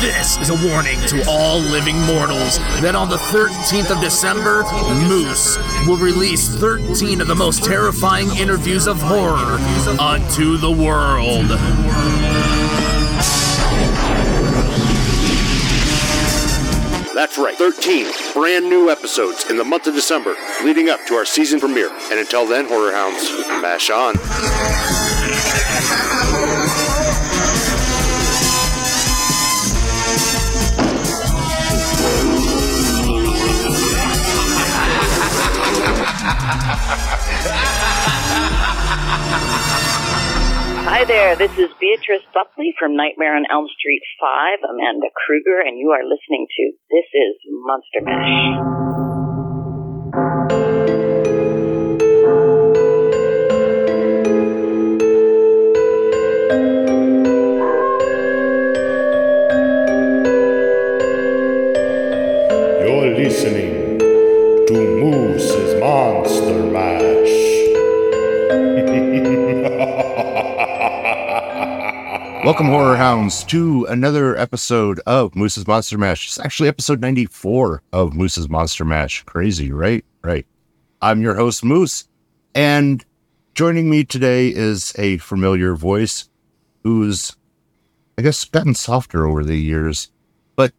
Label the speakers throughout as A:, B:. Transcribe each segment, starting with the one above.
A: This is a warning to all living mortals that on the 13th of December, Moose will release 13 of the most terrifying interviews of horror unto the world.
B: That's right, 13 brand new episodes in the month of December leading up to our season premiere. And until then, Horror Hounds, mash on.
C: Hi there, this is Beatrice Buckley from Nightmare on Elm Street 5, Amanda Krueger, and you are listening to This is Monster Mash.
D: You're listening Monster Mash.
E: Welcome, Horror Hounds, to another episode of Moose's Monster Mash. It's actually episode 94 of Moose's Monster Mash. Crazy, right? Right. I'm your host, Moose, and joining me today is a familiar voice who's, I guess, gotten softer over the years. But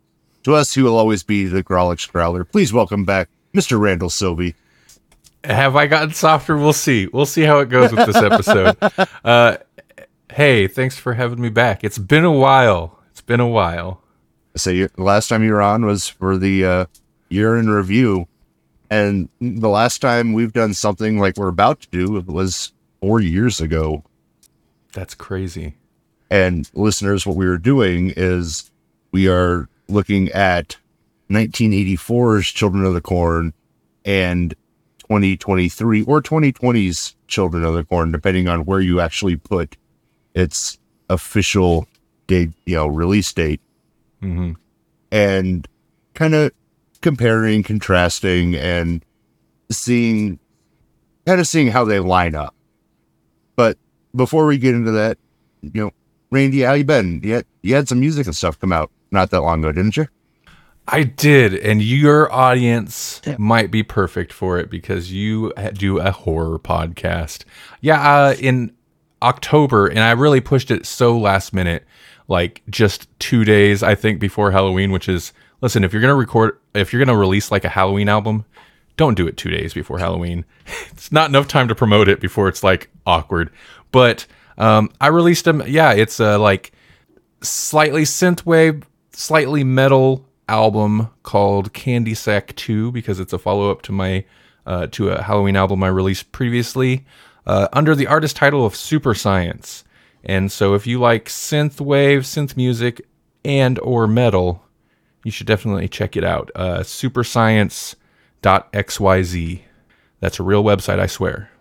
E: to us, he will always be the Grawlix Growler. Please welcome back Mr. Randal Silvey.
F: Have I gotten softer? We'll see. We'll see how it goes with this episode. uh, hey, thanks for having me back. It's been a while. It's been a while.
E: So you, the last time you were on was for the uh, year in review, and the last time we've done something like we're about to do was four years ago.
F: That's crazy.
E: And listeners, what we were doing is we are looking at 1984's Children of the Corn and 2023 or 2020's Children of the Corn, depending on where you actually put its official date, you know, release date
F: hmm
E: and kind of comparing, contrasting, and seeing kind of seeing how they line up. But before we get into that, you know, Randy, how you been? You had, you had some music and stuff come out not that long ago, didn't you?
F: I did, and your audience might be perfect for it because you do a horror podcast. Yeah, uh, in October, and I really pushed it so last minute, like just two days, I think, before Halloween. Which is, listen, if you're gonna record, if you're gonna release like a Halloween album, don't do it two days before Halloween. it's not enough time to promote it before it's like awkward. But um, I released them. Yeah, it's uh, like slightly synthwave, slightly metal album called Candy Sack 2 because it's a follow up to my uh, to a Halloween album I released previously uh, under the artist title of Super Science. And so if you like synthwave, synth music, and or metal, you should definitely check it out. Uh, superscience.xyz. That's a real website, I swear.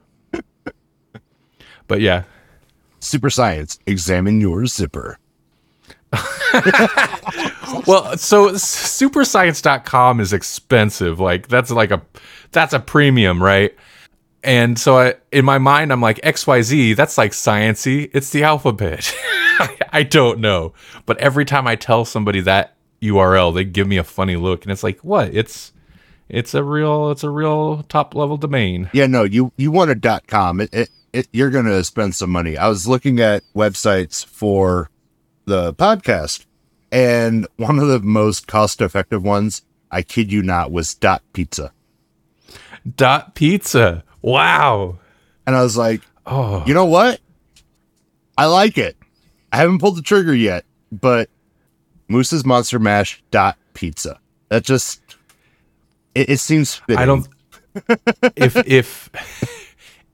F: but yeah,
E: Super Science, examine your zipper.
F: Well, so superscience.com is expensive. Like that's like a that's a premium, right? And so I, in my mind, I'm like XYZ, that's like sciency. It's the alphabet. I don't know. But every time I tell somebody that URL, they give me a funny look and it's like, what? It's it's a real it's a real top level domain.
E: Yeah, no, you you want a com. It, it, it you're gonna spend some money. I was looking at websites for the podcast, and one of the most cost effective ones, I kid you not, was dot pizza.
F: Dot pizza. Wow.
E: And I was like,
F: Oh.
E: you know what? I like it. I haven't pulled the trigger yet, but Moose's Monster Mash dot pizza. That just it, it seems fitting.
F: I don't. if if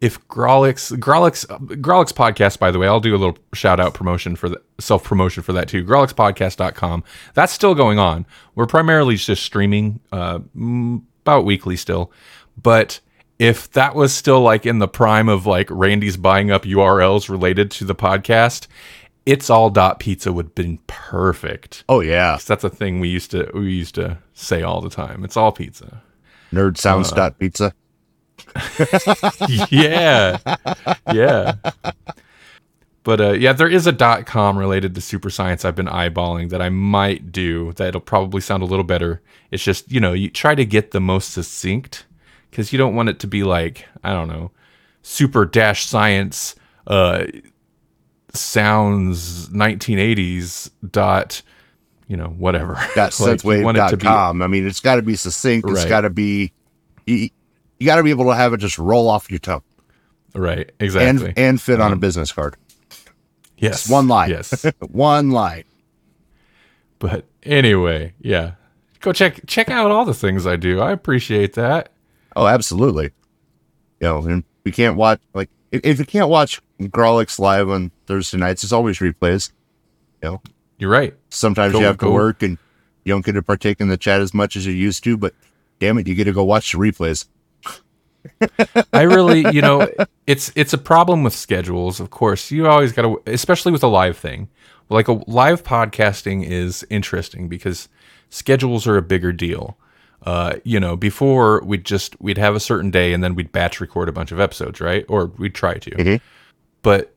F: if Grawlix Grawlix Grawlix podcast, by the way, I'll do a little shout out promotion for the self promotion for that too. Grawlixpodcast.com. That's still going on. We're primarily just streaming, uh, about weekly still, but. If that was still like in the prime of like Randy's buying up URLs related to the podcast, it's all dot pizza would have been perfect.
E: Oh yeah,
F: That's a thing we used to we used to say all the time. It's all pizza.
E: nerd sounds
F: Uh,
E: dot pizza.
F: yeah. Yeah. But uh, yeah, there is a dot com related to super science I've been eyeballing that I might do. That'll probably sound a little better. It's just you know you try to get the most succinct because you don't want it to be like I don't know, super dash science uh, sounds 1980s dot you know whatever.
E: Got
F: Like, want it to be-
E: I mean, it's got to be succinct. It's got to be, you got to be able to have it just roll off your tongue
F: right exactly.
E: and, and fit on a uh-huh. business card.
F: yes,
E: One line.
F: Yes.
E: One line.
F: But anyway, yeah. Go check check out all the things I do. I appreciate that.
E: Oh, absolutely. You know, and we can't watch, like, if, if you can't watch Grawlix live on Thursday nights, it's always replays. You know,
F: You're right.
E: sometimes
F: Go-
E: you have to work and you don't get to partake in the chat as much as you used to, but damn it, you get to go watch the replays.
F: I really, you know, it's it's a problem with schedules. Of course, you always got to, especially with a live thing. Like a live podcasting is interesting because schedules are a bigger deal. Uh, you know, before we'd just we'd have a certain day and then we'd batch record a bunch of episodes, right? Or we'd try to.
E: Mhm.
F: But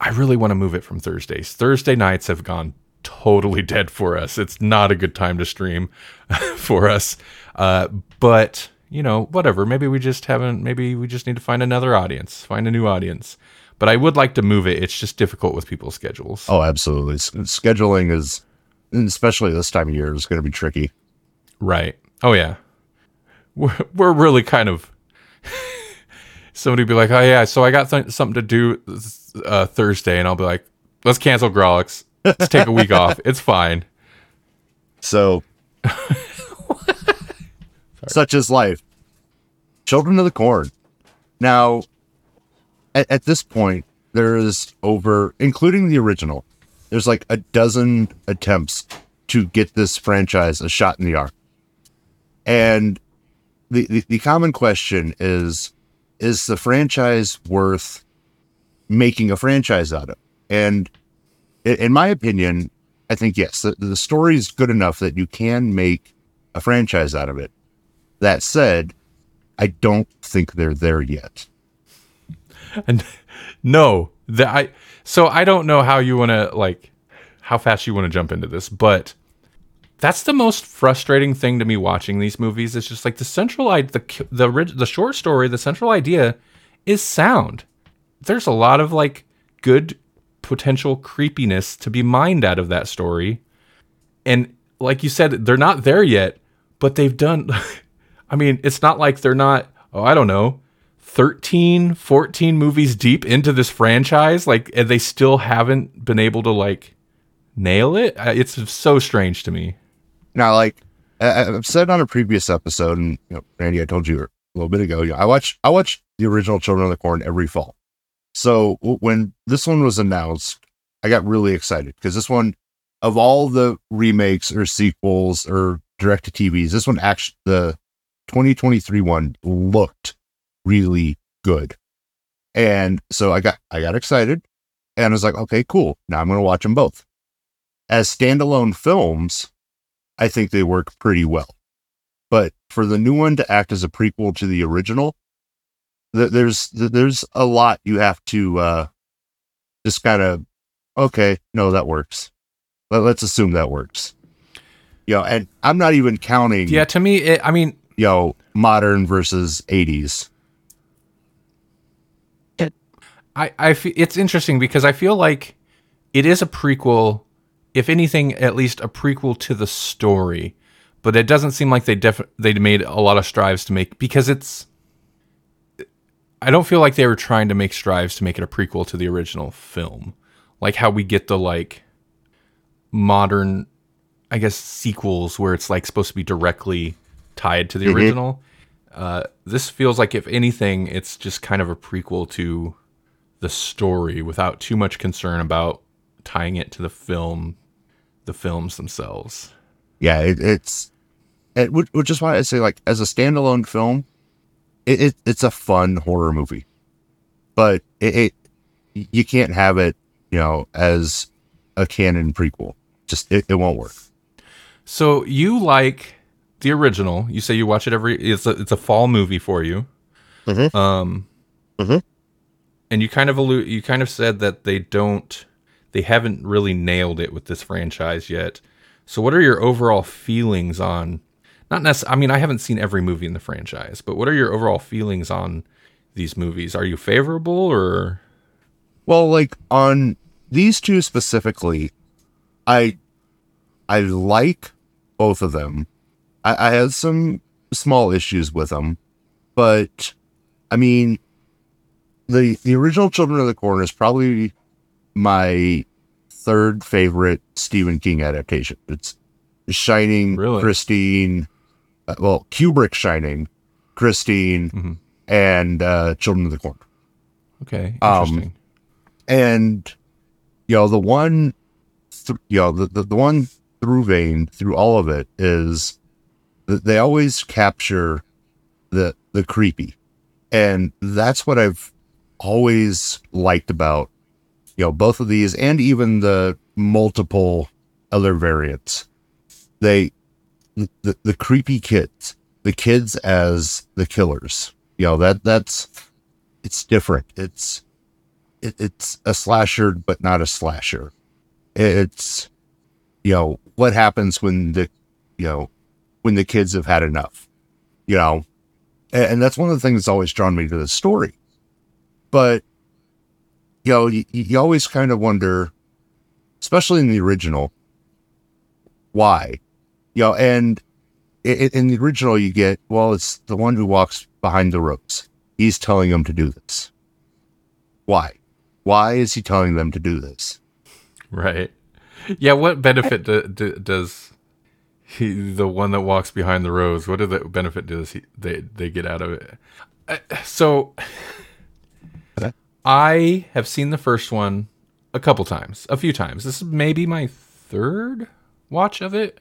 F: I really want to move it from Thursdays. Thursday nights have gone totally dead for us. It's not a good time to stream for us. Uh, but you know, whatever. Maybe we just haven't. Maybe we just need to find another audience, find a new audience. But I would like to move it. It's just difficult with people's schedules.
E: Oh, absolutely. S- Scheduling is, especially this time of year, is going to be tricky.
F: Right. Oh yeah. We're we're really kind of. Somebody be like, "Oh yeah, so I got th- something to do uh, Thursday," and I'll be like, "Let's cancel Grawlix. Let's take a week off. It's fine."
E: So, such is life. Children of the Corn. Now, at, at this point, there is over, including the original, there's like a dozen attempts to get this franchise a shot in the arm. And the, the, the common question is is the franchise worth making a franchise out of? And in my opinion, I think yes, the, the story is good enough that you can make a franchise out of it. That said, I don't think they're there yet.
F: And no, that I so I don't know how you want to like how fast you want to jump into this, but that's the most frustrating thing to me watching these movies. It's just like the central idea, the the the short story, the central idea is sound. There's a lot of like good potential creepiness to be mined out of that story. And like you said, they're not there yet, but they've done I mean, it's not like they're not, oh, I don't know, 13, 14 movies deep into this franchise, like, and they still haven't been able to, like, nail it. It's so strange to me.
E: Now, like I've said on a previous episode, and you know, Randy, I told you a little bit ago, you know, I watch I watch the original Children of the Corn every fall. So when this one was announced, I got really excited because this one, of all the remakes or sequels or direct to TVs, this one actually the 2023 one looked really good, and so I got I got excited, and I was like, okay, cool. Now I'm going to watch them both as standalone films. I think they work pretty well. But for the new one to act as a prequel to the original, th- there's th- there's a lot you have to uh, just kind of okay, no, that works. Let, let's assume that works. You know, and I'm not even counting,
F: Yeah, to me, it, I mean,
E: you know, modern versus 80s.
F: I, I fe- it's interesting because I feel like it is a prequel, if anything, at least a prequel to the story. But it doesn't seem like they def- they made a lot of strives to make because it's. I don't feel like they were trying to make strives to make it a prequel to the original film, like how we get the like modern, I guess sequels where it's like supposed to be directly tied to the
E: Mhm.
F: original. Uh, this feels like, if anything, it's just kind of a prequel to the story without too much concern about tying it to the film, the films themselves.
E: Yeah, it, it's it, which, which is why I say like as a standalone film, it, it it's a fun horror movie, but it, it you can't have it you know as a canon prequel. Just it, it won't work.
F: So you like the original? You say you watch it every. It's a it's a fall movie for you.
E: Mhm.
F: Um.
E: Mhm.
F: and you kind of allude, you kind of said that they don't, they haven't really nailed it with this franchise yet. So, what are your overall feelings on? Not necessarily. I mean, I haven't seen every movie in the franchise, but what are your overall feelings on these movies? Are you favorable or?
E: Well, like on these two specifically, I I like both of them. I, I had some small issues with them, but I mean, the the original Children of the Corn is probably my third favorite Stephen King adaptation. It's Shining,
F: Really?
E: Christine, uh, well, Kubrick Shining, Christine,
F: Mhm.
E: and uh, Children of the Corn.
F: Okay,
E: Um, and you know the one th- you know the, the, the one through vein through all of it is they always capture the the creepy. And that's what i've always liked about you know both of these and even the multiple other variants. They the, the creepy kids the kids as the killers. You know that that's it's different. It's it, it's a slasher but not a slasher. It's you know what happens when the you know when the kids have had enough you know? And, and that's one of the things that's always drawn me to the story. But you know you, you always kind of wonder especially in the original why? You know and i- i- in the original you get well it's the one who walks behind the ropes. He's telling them to do this. Why? Why is he telling them to do this?
F: Right. Yeah. What benefit do, do, does he, the one that walks behind the rows. What do the benefit does he they they get out of it? Uh, so, I have seen the first one a couple times, a few times. This is maybe my third watch of it.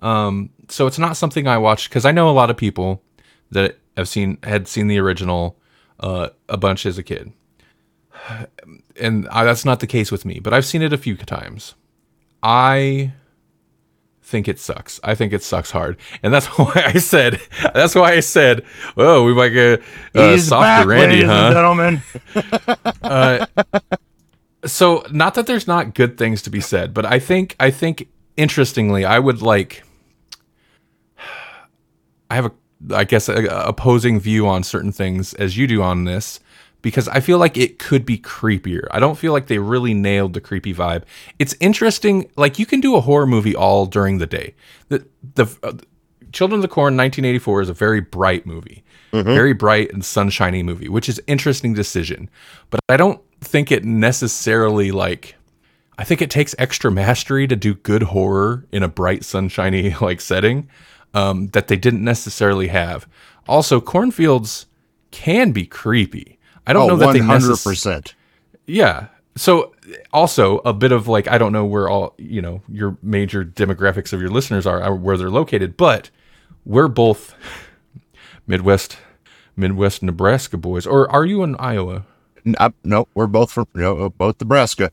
F: Um, so it's not something I watched because I know a lot of people that have seen had seen the original uh, a bunch as a kid and I, that's not the case with me, but I've seen it a few times. I think it sucks. I think it sucks hard, and that's why I said. That's why I said, "Oh, we might get uh, softer Randy, huh?"
E: gentlemen
F: Uh, so, not that there's not good things to be said, but I think I think interestingly, I would like. I have a, I guess, a, a opposing view on certain things as you do on this, because I feel like it could be creepier. I don't feel like they really nailed the creepy vibe. It's interesting, like you can do a horror movie all during the day. The the uh, Children of the Corn 1984 is a very bright movie, very bright and sunshiny movie, which is interesting decision. But I don't think it necessarily like. I think it takes extra mastery to do good horror in a bright, sunshiny like setting um, that they didn't necessarily have. Also, cornfields can be creepy. I don't
E: oh,
F: know that they
E: 100%
F: yeah. So also a bit of like I don't know where all you know your major demographics of your listeners are, are where they're located, but we're both Midwest Midwest Nebraska boys. Or are you in Iowa?
E: N- uh, no we're both from you know, uh, both nebraska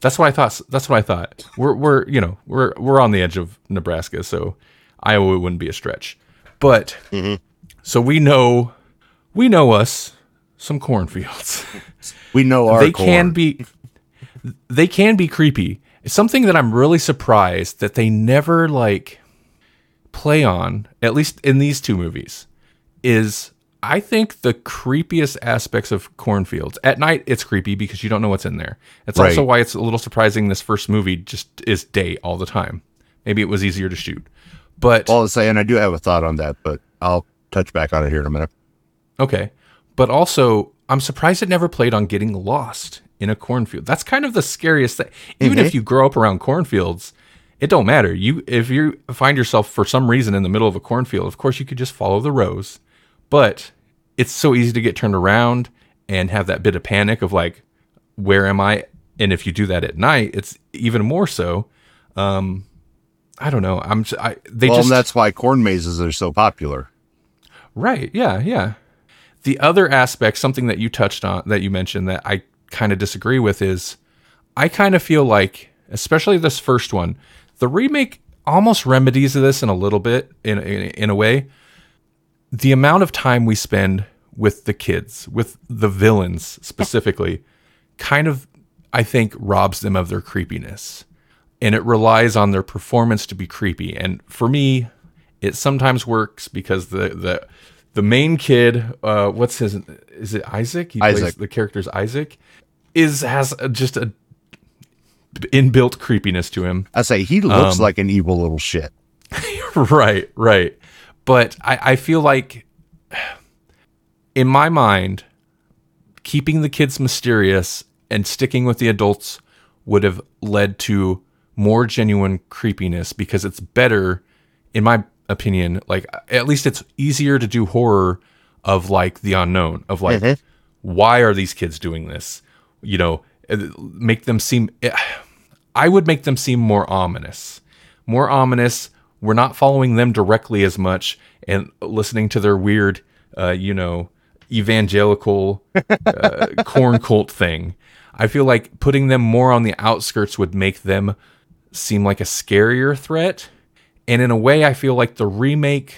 F: That's what I thought. That's what I thought. We're we're you know we're we're on the edge of Nebraska, so Iowa wouldn't be a stretch. But mm-hmm. so we know we know us some cornfields.
E: we know our
F: they can be they can be creepy. It's something that I'm really surprised that they never like play on, at least in these two movies, is I think the creepiest aspects of cornfields. At night it's creepy because you don't know what's in there. It's also why it's a little surprising this first movie just is day all the time. Maybe it was easier to shoot. But
E: well to say and i do have a thought on that but i'll touch back on it here in a minute
F: Okay. But also, I'm surprised it never played on getting lost in a cornfield. That's kind of the scariest thing. Even if you grow up around cornfields, it don't matter. You if you find yourself for some reason in the middle of a cornfield, of course you could just follow the rows. But it's so easy to get turned around and have that bit of panic of like, where am I? And if you do that at night, it's even more so. Um, I don't know. I'm. I, they
E: well
F: just
E: and that's why corn mazes are so popular
F: Right. Yeah. Yeah. The other aspect, something that you touched on, that you mentioned that I kind of disagree with is I kind of feel like, especially this first one, the remake almost remedies this in a little bit, in, in, in a way. The amount of time we spend with the kids, with the villains specifically, kind of, I think, robs them of their creepiness. And it relies on their performance to be creepy. And for me, it sometimes works because the the the main kid, uh, what's his? Is it Isaac? He
E: Isaac.
F: the character's Isaac. Is has just a inbuilt creepiness to him.
E: I say he looks
F: Um,
E: like an evil little shit.
F: right, right. But I, I feel like, in my mind, keeping the kids mysterious and sticking with the adults would have led to more genuine creepiness because it's better, in my opinion. Like, at least it's easier to do horror of like the unknown, of like,
E: Mhm.
F: why are these kids doing this? You know, uh, make them seem. I would make them seem more ominous. More ominous. We're not following them directly as much and listening to their weird, uh, you know, evangelical uh, corn cult thing. I feel like putting them more on the outskirts would make them seem like a scarier threat. And in a way, I feel like the remake.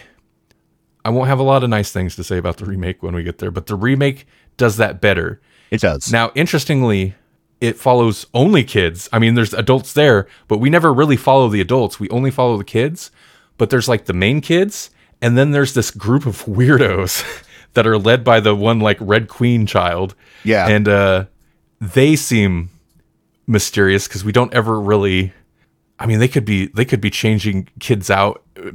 F: I won't have a lot of nice things to say about the remake when we get there, but the remake does that better.
E: It does.
F: Now, interestingly, it follows only kids. I mean, there's adults there, but we never really follow the adults. We only follow the kids. But there's like the main kids, and then there's this group of weirdos that are led by the one like Red Queen child.
E: Yeah.
F: And uh they seem mysterious because we don't ever really I mean, they could be they could be changing kids out uh,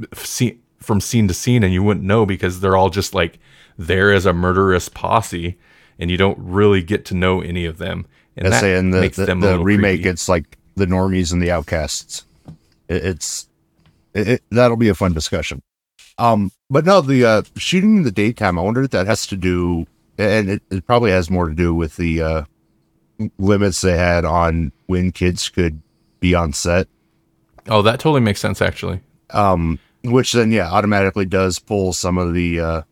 F: from scene to scene, and you wouldn't know because they're all just like there as a murderous posse, and you don't really get to know any of them. And
E: I
F: that
E: say in the,
F: makes
E: the,
F: them
E: the remake,
F: creepy.
E: it's like the normies and the outcasts. It, it's it, it- that'll be a fun discussion. Um, but no, the uh, shooting in the daytime. I wonder if that has to do, and it, it probably has more to do with the uh, limits they had on when kids could be on set.
F: Oh, that totally makes sense actually.
E: Um, which then yeah, automatically does pull some of the. Uh,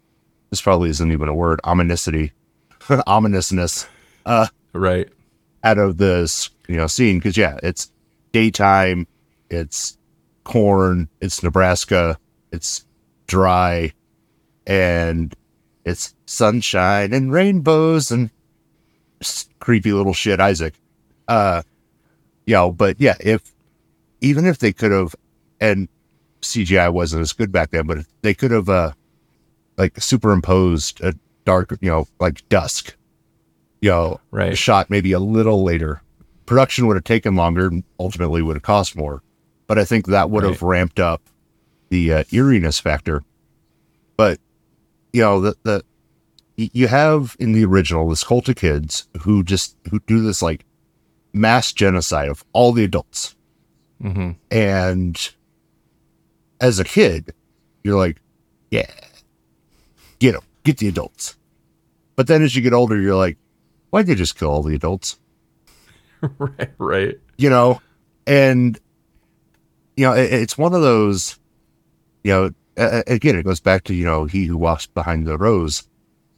E: this probably isn't even a word. Ominousity, ominousness. Uh,
F: Right.
E: out of this you know scene because yeah it's daytime it's corn it's nebraska it's dry and it's sunshine and rainbows and creepy little shit isaac uh you know but yeah if even if they could have and cgi wasn't as good back then but if they could have uh like superimposed a dark you know like dusk you know
F: Right.
E: shot maybe a little later. Production would have taken longer and ultimately would have cost more. But I think that would have ramped up the uh, eeriness factor. But, you know, the, the, you have in the original this cult of kids who just, who do this like mass genocide of all the adults.
F: Hmm
E: And as a kid, you're like, yeah, get them, get the adults. But then as you get older, you're like, why'd they just kill all the adults?
F: right. Right.
E: you know, and you know, it, it's one of those, you know, uh, again, it goes back to you know, he who walks behind the rows,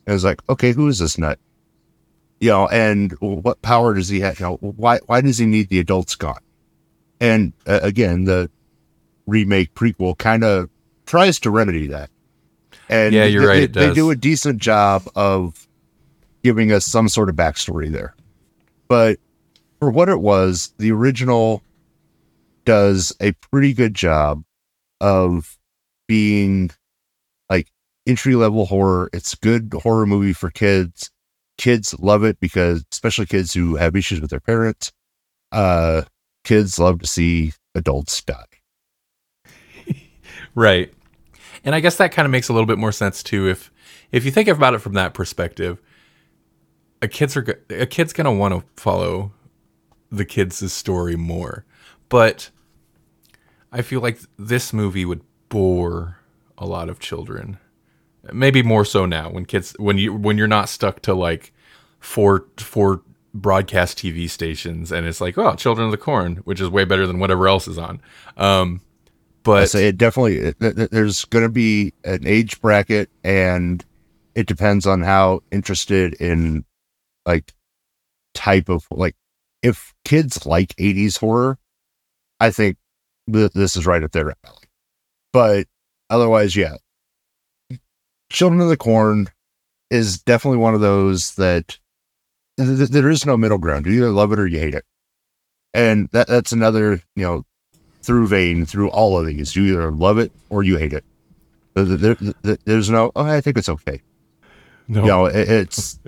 E: and it's like, okay, who is this nut? You know, and what power does he have? You know, why why does he need the adults gone? And uh, again, the remake prequel kind of tries to remedy that. And
F: Yeah, you're
E: they-
F: right,
E: They, they do a decent job of giving us some sort of backstory there, but for what it was, the original does a pretty good job of being like entry level horror. It's a good horror movie for kids. Kids love it because, especially kids who have issues with their parents, uh, kids love to see adults die.
F: Right. And I guess that kind of makes a little bit more sense too if if you think about it from that perspective. A kids are a kid's going to want to follow the kids' story more. But I feel like this movie would bore a lot of children. Maybe more so now when kids when you when you're not stuck to like four four broadcast TV stations and it's like, oh, Children of the Corn, which is way better than whatever else is on. Um but
E: say it definitely. it- th- There's going to be an age bracket, and it depends on how interested in like type of like if kids like 80s horror, I think th- this is right up their alley. But otherwise, yeah. Children of the Corn is definitely one of those that th- th- there is no middle ground. You either love it or you hate it. And that that's another, you know, through vein through all of these. You either love it or you hate it. There- there- there- there's no, oh, I think it's okay.
F: No.
E: You know, it, it's,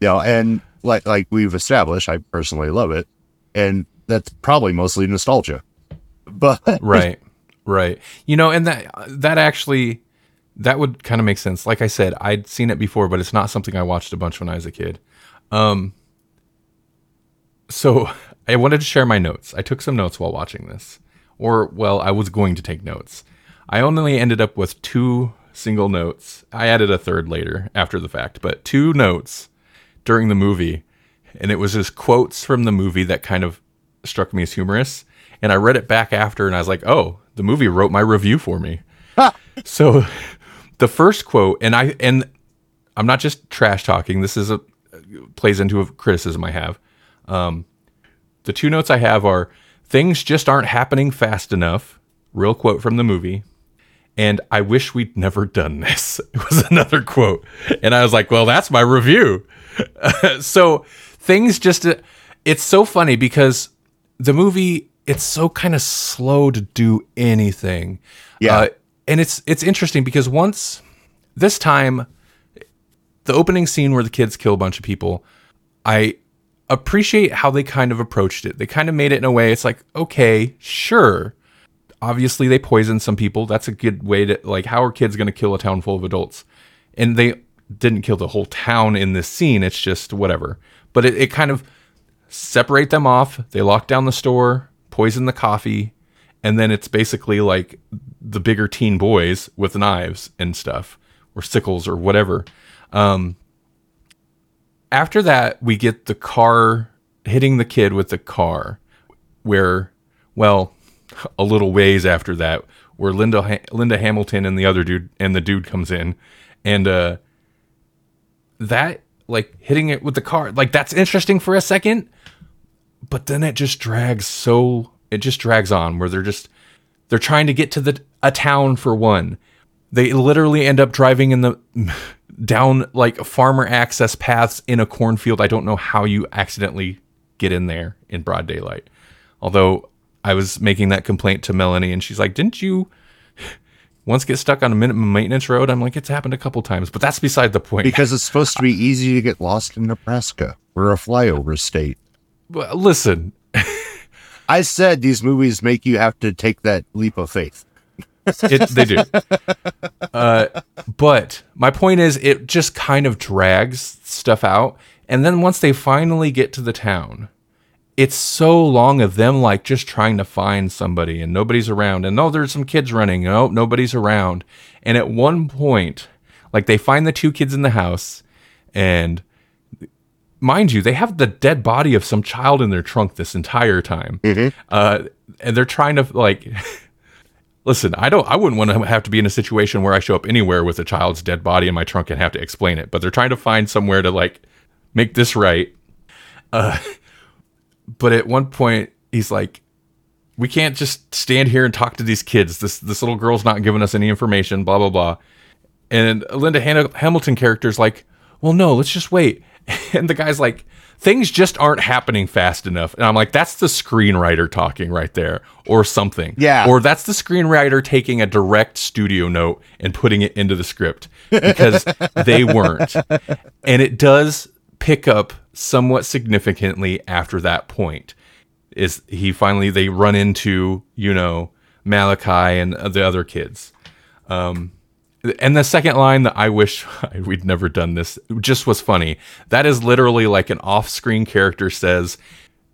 E: you know, and like like we've established, I personally love it, and that's probably mostly nostalgia. But
F: right right you know and that that actually that would kind of make sense like i said i'd seen it before but it's not something i watched a bunch when i was a kid um so i wanted to share my notes. I took some notes while watching this. Or well i was going to take notes. I only ended up with two single notes. I added a third later after the fact but two notes during the movie and it was just quotes from the movie that kind of struck me as humorous. And i read it back after and i was like oh the movie wrote my review for me. So the first quote and i and i'm not just trash talking. This is a plays into a criticism i have. Um the two notes i have are things just aren't happening fast enough real quote from the movie and i wish we'd never done this it was another quote. And i was like well that's my review. So things just uh, it's so funny because the movie it's so kind of slow to do anything.
E: Yeah.
F: Uh, and it's it's interesting because once this time the opening scene where the kids kill a bunch of people i appreciate how they kind of approached it. They kind of made it in a way it's like okay sure. Obviously they poisoned some people. That's a good way to like how are kids going to kill a town full of adults? And they didn't kill the whole town in this scene it's just whatever. But it, it kind of separate them off they lock down the store poison the coffee and then it's basically like the bigger teen boys with knives and stuff or sickles or whatever um after that we get the car hitting the kid with the car where well a little ways after that where linda ha- linda hamilton and the other dude and the dude comes in and uh that like hitting it with the car like that's interesting for a second but then it just drags so it just drags on where they're just they're trying to get to the a town for one. They literally end up driving in the down like farmer access paths in a cornfield i don't know how you accidentally get in there in broad daylight although i was making that complaint to melanie and she's like didn't you once get stuck on a minimum maintenance road i'm like it's happened a couple times but that's beside the point
E: because it's supposed to be easy to get lost in Nebraska. We're a flyover state.
F: Well, listen
E: I said these movies make you have to take that leap of faith.
F: It, they do. Uh, but my point is, it just kind of drags stuff out. And then once they finally get to the town, it's so long of them like just trying to find somebody and nobody's around. And no, there's some kids running. No, nobody's around. And at one point, like they find the two kids in the house and mind you, they have the dead body of some child in their trunk this entire time. Uh, and they're trying to like Listen, I don't. I wouldn't want to have to be in a situation where I show up anywhere with a child's dead body in my trunk and have to explain it. But they're trying to find somewhere to like make this right. Uh, but at one point, he's like, "We can't just stand here and talk to these kids. This this little girl's not giving us any information." Blah blah blah. And Linda Han- Hamilton character's like, "Well, no, let's just wait." And the guy's like, "Things just aren't happening fast enough." And I'm like, "That's the screenwriter talking right there, or something."
E: Yeah.
F: Or that's the screenwriter taking a direct studio note and putting it into the script because they weren't. And it does pick up somewhat significantly after that point. Is he finally they run into, you know, Malachi and the other kids. Um and the second line that I wish we'd never done this just was funny. That is literally like an off-screen character says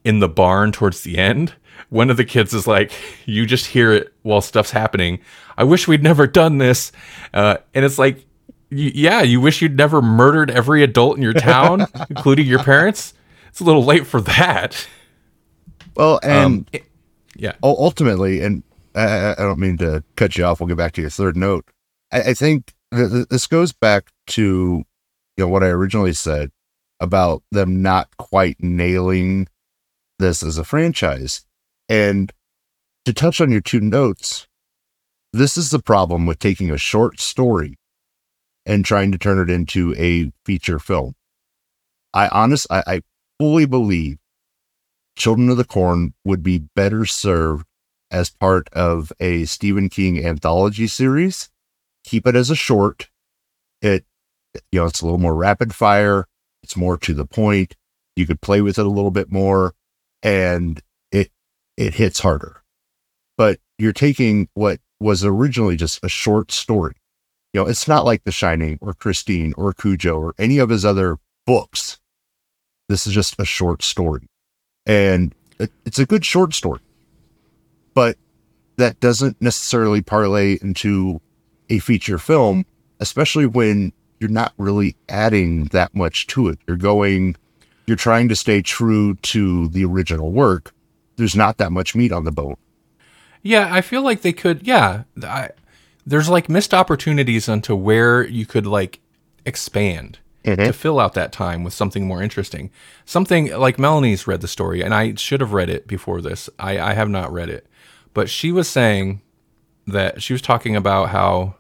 F: in the barn towards the end. One of the kids is like, you just hear it while stuff's happening. I wish we'd never done this. Uh, and it's like, yeah, you wish you'd never murdered every adult in your town, including your parents. It's a little late for that.
E: Well, and
F: Yeah.
E: ultimately, and I I don't mean to cut you off. We'll get back to your third note. I, I think th- th- this goes back to you know what I originally said about them not quite nailing this as a franchise. And to touch on your two notes, this is the problem with taking a short story and trying to turn it into a feature film. I honest, I, I fully believe Children of the Corn would be better served as part of a Stephen King anthology series. Keep it as a short. It, you know, it's a little more rapid fire. It's more to the point. You could play with it a little bit more and it, it hits harder. But you're taking what was originally just a short story. You know, it's not like The Shining or Christine or Cujo or any of his other books. This is just a short story. And it, it's a good short story. But that doesn't necessarily parlay into a feature film, especially when you're not really adding that much to it. You're going, you're trying to stay true to the original work. There's not that much meat on the bone.
F: Yeah, I feel like they could. Yeah, I, there's like missed opportunities onto where you could like expand
E: Mhm.
F: to fill out that time with something more interesting. Something like Melanie's read the story, and I should have read it before this. I, I have not read it, but she was saying that she was talking about how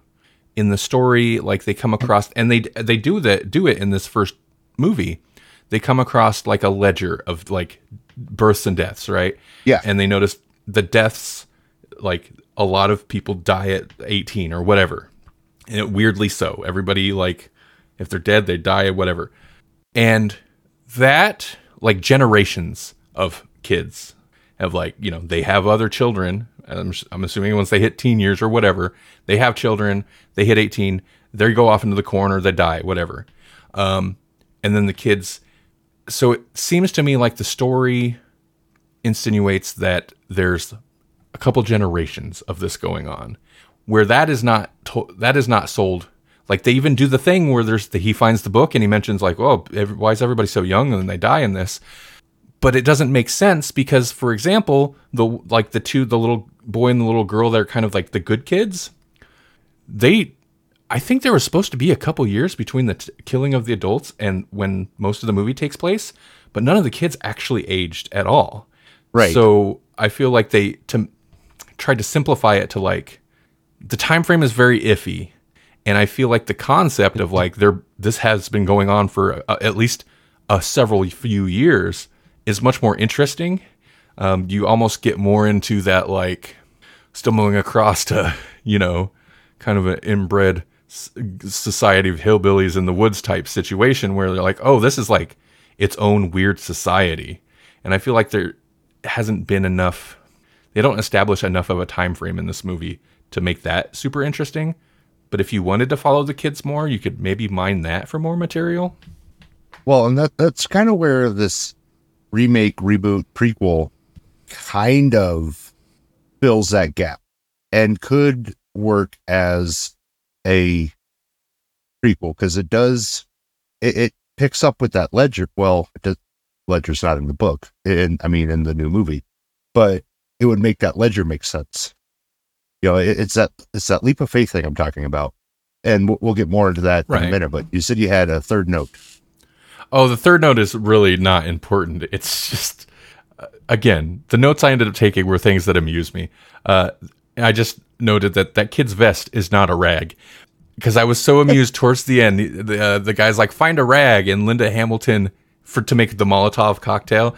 F: in the story, like they come across, and they they do that do it in this first movie. They come across like a ledger of like births and deaths, right?
E: Yeah.
F: and they notice the deaths like a lot of people die at 18 or whatever and it weirdly so everybody like if they're dead they die at whatever and that like generations of kids have like you know they have other children i'm, I'm assuming once they hit teen years or whatever they have children they hit 18 they go off into the corner they die whatever. Um, and then the kids so it seems to me like the story insinuates that there's a couple generations of this going on where that is not to- that is not sold. Like they even do the thing where there's the, he finds the book and he mentions like oh every, why is everybody so young and then they die in this but it doesn't make sense because for example the like the two the little boy and the little girl they're kind of like the good kids they i think there was supposed to be a couple years between the t- killing of the adults and when most of the movie takes place but none of the kids actually aged at all
E: Right.
F: so i feel like they to tried to simplify it to like the time frame is very iffy and i feel like the concept of like there this has been going on for uh, at least a several few years is much more interesting. Um, you almost get more into that like stumbling across to you know kind of an inbred society of hillbillies in the woods type situation where they're like oh this is like its own weird society. And i feel like there hasn't been enough they don't establish enough of a time frame in this movie to make that super interesting. But if you wanted to follow the kids more you could maybe mine that for more material.
E: Well, and that that's kind of where this remake, reboot, prequel kind of fills that gap and could work as a prequel because it does it, it picks up with that ledger. Well, it does, ledger's not in the book, in I mean in the new movie, but it would make that ledger make sense. You know, it, it's that it's that leap of faith thing I'm talking about, and we'll, we'll get more into that in a minute. But you said you had a third note.
F: Oh, the third note is really not important. It's just, uh, again, the notes I ended up taking were things that amuse me. Uh, I just noted that that kid's vest is not a rag because I was so amused towards the end. The, the, uh, the guy's like, find a rag, and Linda Hamilton for to make the Molotov cocktail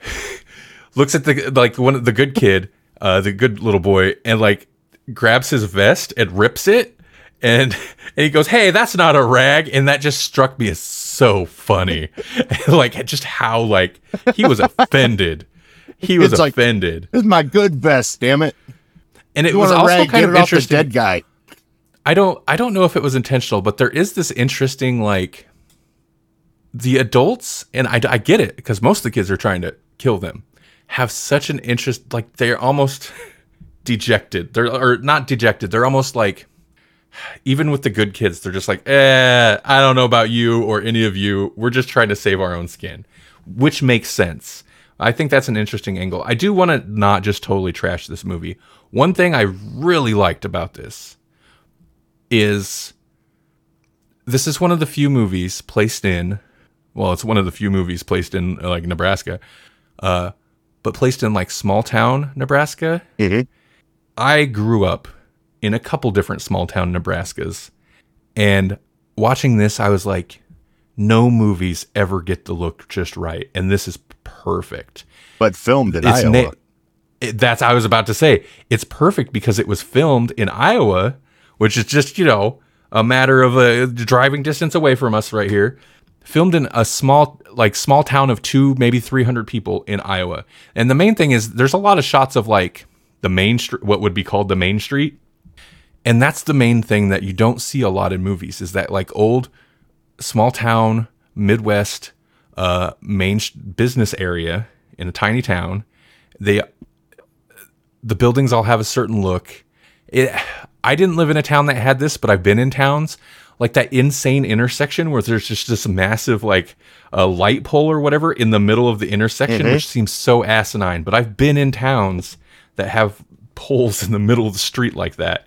F: looks at the like one the good kid, uh, the good little boy, and like grabs his vest and rips it, and and he goes, "Hey, that's not a rag," and that just struck me as so funny, like just how like he was offended. He was
E: It's like-
F: offended,
E: This is my good vest, damn it.
F: and it
E: You
F: was also
E: rag,
F: kind
E: get
F: of
E: it off the
F: interesting.
E: dead guy.
F: I don't I don't know if it was intentional, but there is this interesting like the adults and I, I get it because most of the kids are trying to kill them have such an interest like they're almost dejected. They're or not dejected. They're almost like even with the good kids, they're just like, eh, I don't know about you or any of you. We're just trying to save our own skin, which makes sense. I think that's an interesting angle. I do want to not just totally trash this movie. One thing I really liked about this is this is one of the few movies placed in well it's one of the few movies placed in uh, like nebraska uh but placed in like small town nebraska
E: Mhm.
F: i grew up in a couple different small town nebraskas and watching this, I was like, no movies ever get the look just right, and this is perfect.
E: But filmed in
F: It's
E: Iowa.
F: na- it- that's I was about to say. It's perfect because it was filmed in Iowa, which is just you know a matter of a driving distance away from us right here. Filmed in a small like small town of two maybe three hundred people in Iowa, and the main thing is there's a lot of shots of like the main street, what would be called the main street, and that's the main thing that you don't see a lot in movies is that like old small town midwest uh main sh- business area in a tiny town they the buildings all have a certain look. It i didn't live in a town that had this but i've been in towns like that insane intersection where there's just this massive like uh, light pole or whatever in the middle of the intersection which seems so asinine. But i've been in towns that have poles in the middle of the street like that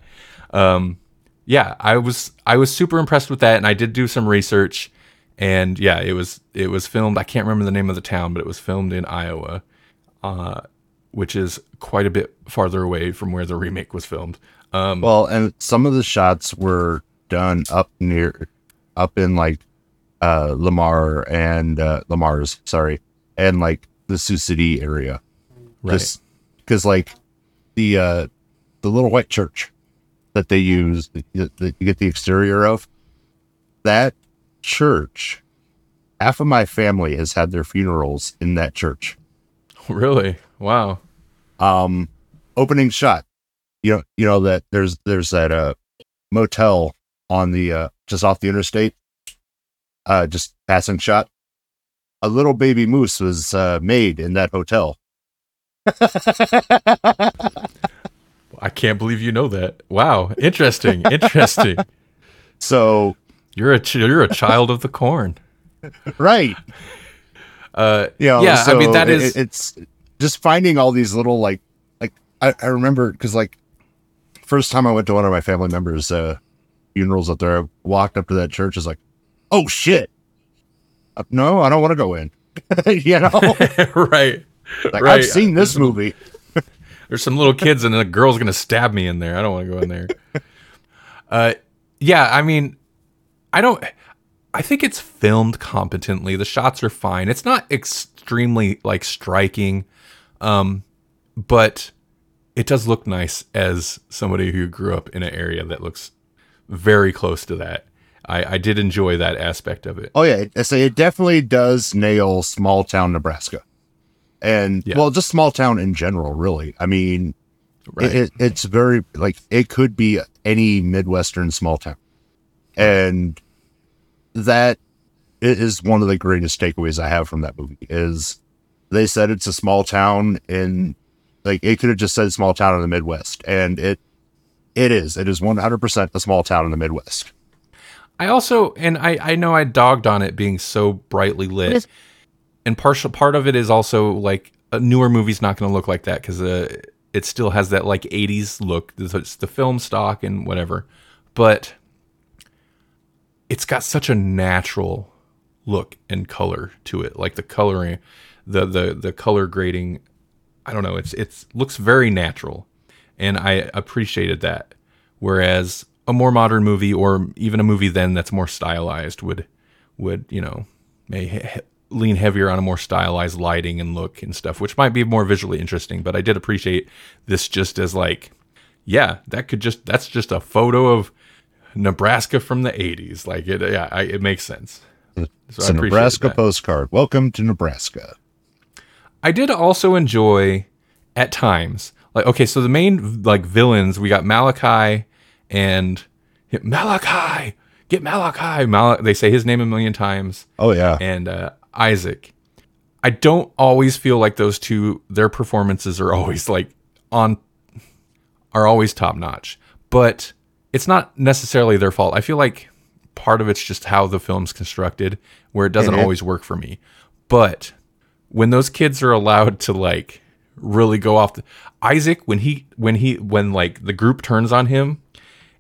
F: um, yeah, I was I was super impressed with that, and I did do some research, and yeah, it was it was filmed. I can't remember the name of the town, but it was filmed in Iowa, uh, which is quite a bit farther away from where the remake was filmed. Um,
E: Well, and some of the shots were done up near, up in like uh Lamar and uh Le Mars, sorry, and like the Sioux City area.
F: right.
E: Because like the uh the little white church that they use that you that you get the exterior of that church. Half of my family has had their funerals in that church.
F: really, wow.
E: um opening shot you know you know that there's there's that uh motel on the uh just off the interstate uh just passing shot a little baby moose was uh made in that hotel
F: I can't believe you know that. Wow, interesting, interesting.
E: so
F: You're a ch- you're a child of the corn.
E: right
F: Uh,
E: you know,
F: yeah, I mean
E: so
F: that
E: it-
F: is
E: it's just finding all these little like like I, I remember because like first time I went to one of my family members' uh funerals up there, I walked up to that church, is like, oh shit. Uh, no, I don't want to go in. you know,
F: right.
E: like
F: Right.
E: I've seen this movie.
F: There's some little kids and a girl's gonna stab me in there. I don't want to go in there. uh, yeah, I mean, I don't. I think it's filmed competently. The shots are fine. It's not extremely like striking, um, but it does look nice as somebody who grew up in an area that looks very close to that. I, I did enjoy that aspect of it.
E: Oh yeah, so it definitely does nail small town Nebraska, and
F: Yeah.
E: well, just small town in general. Really, I mean,
F: Right.
E: it, it, it's very like it could be any midwestern small town, and that is one of the greatest takeaways I have from that movie. Is they said it's a small town in like it could have just said small town in the Midwest, and it it is it is one hundred percent a small town in the Midwest.
F: I also, and I, I know I dogged on it being so brightly lit, and partial part of it is also like a newer movie's not going to look like that because uh, it still has that like '80s look. It's the film stock and whatever, but it's got such a natural look and color to it. Like the coloring, the the the color grading. I don't know. It's it's looks very natural, and I appreciated that. Whereas a more modern movie, or even a movie then that's more stylized, would would you know may lean heavier on a more stylized lighting and look and stuff, which might be more visually interesting. But I did appreciate this just as like, yeah, that could just that's just a photo of Nebraska from the '80s. Like it, yeah, I, it makes sense. So
E: It's
F: I
E: a Nebraska
F: that.
E: postcard. Welcome to Nebraska.
F: I did also enjoy at times like okay, so the main like villains we got Malachi and Malachi get Malachi. Mal- they say his name a million times
E: Oh yeah,
F: and uh, Isaac. I don't always feel like those two their performances are always like on are always top notch, but it's not necessarily their fault. I feel like part of it's just how the film's constructed, where it doesn't
E: Mhm.
F: always work for me. But when those kids are allowed to like really go off the Isaac when he when he when like the group turns on him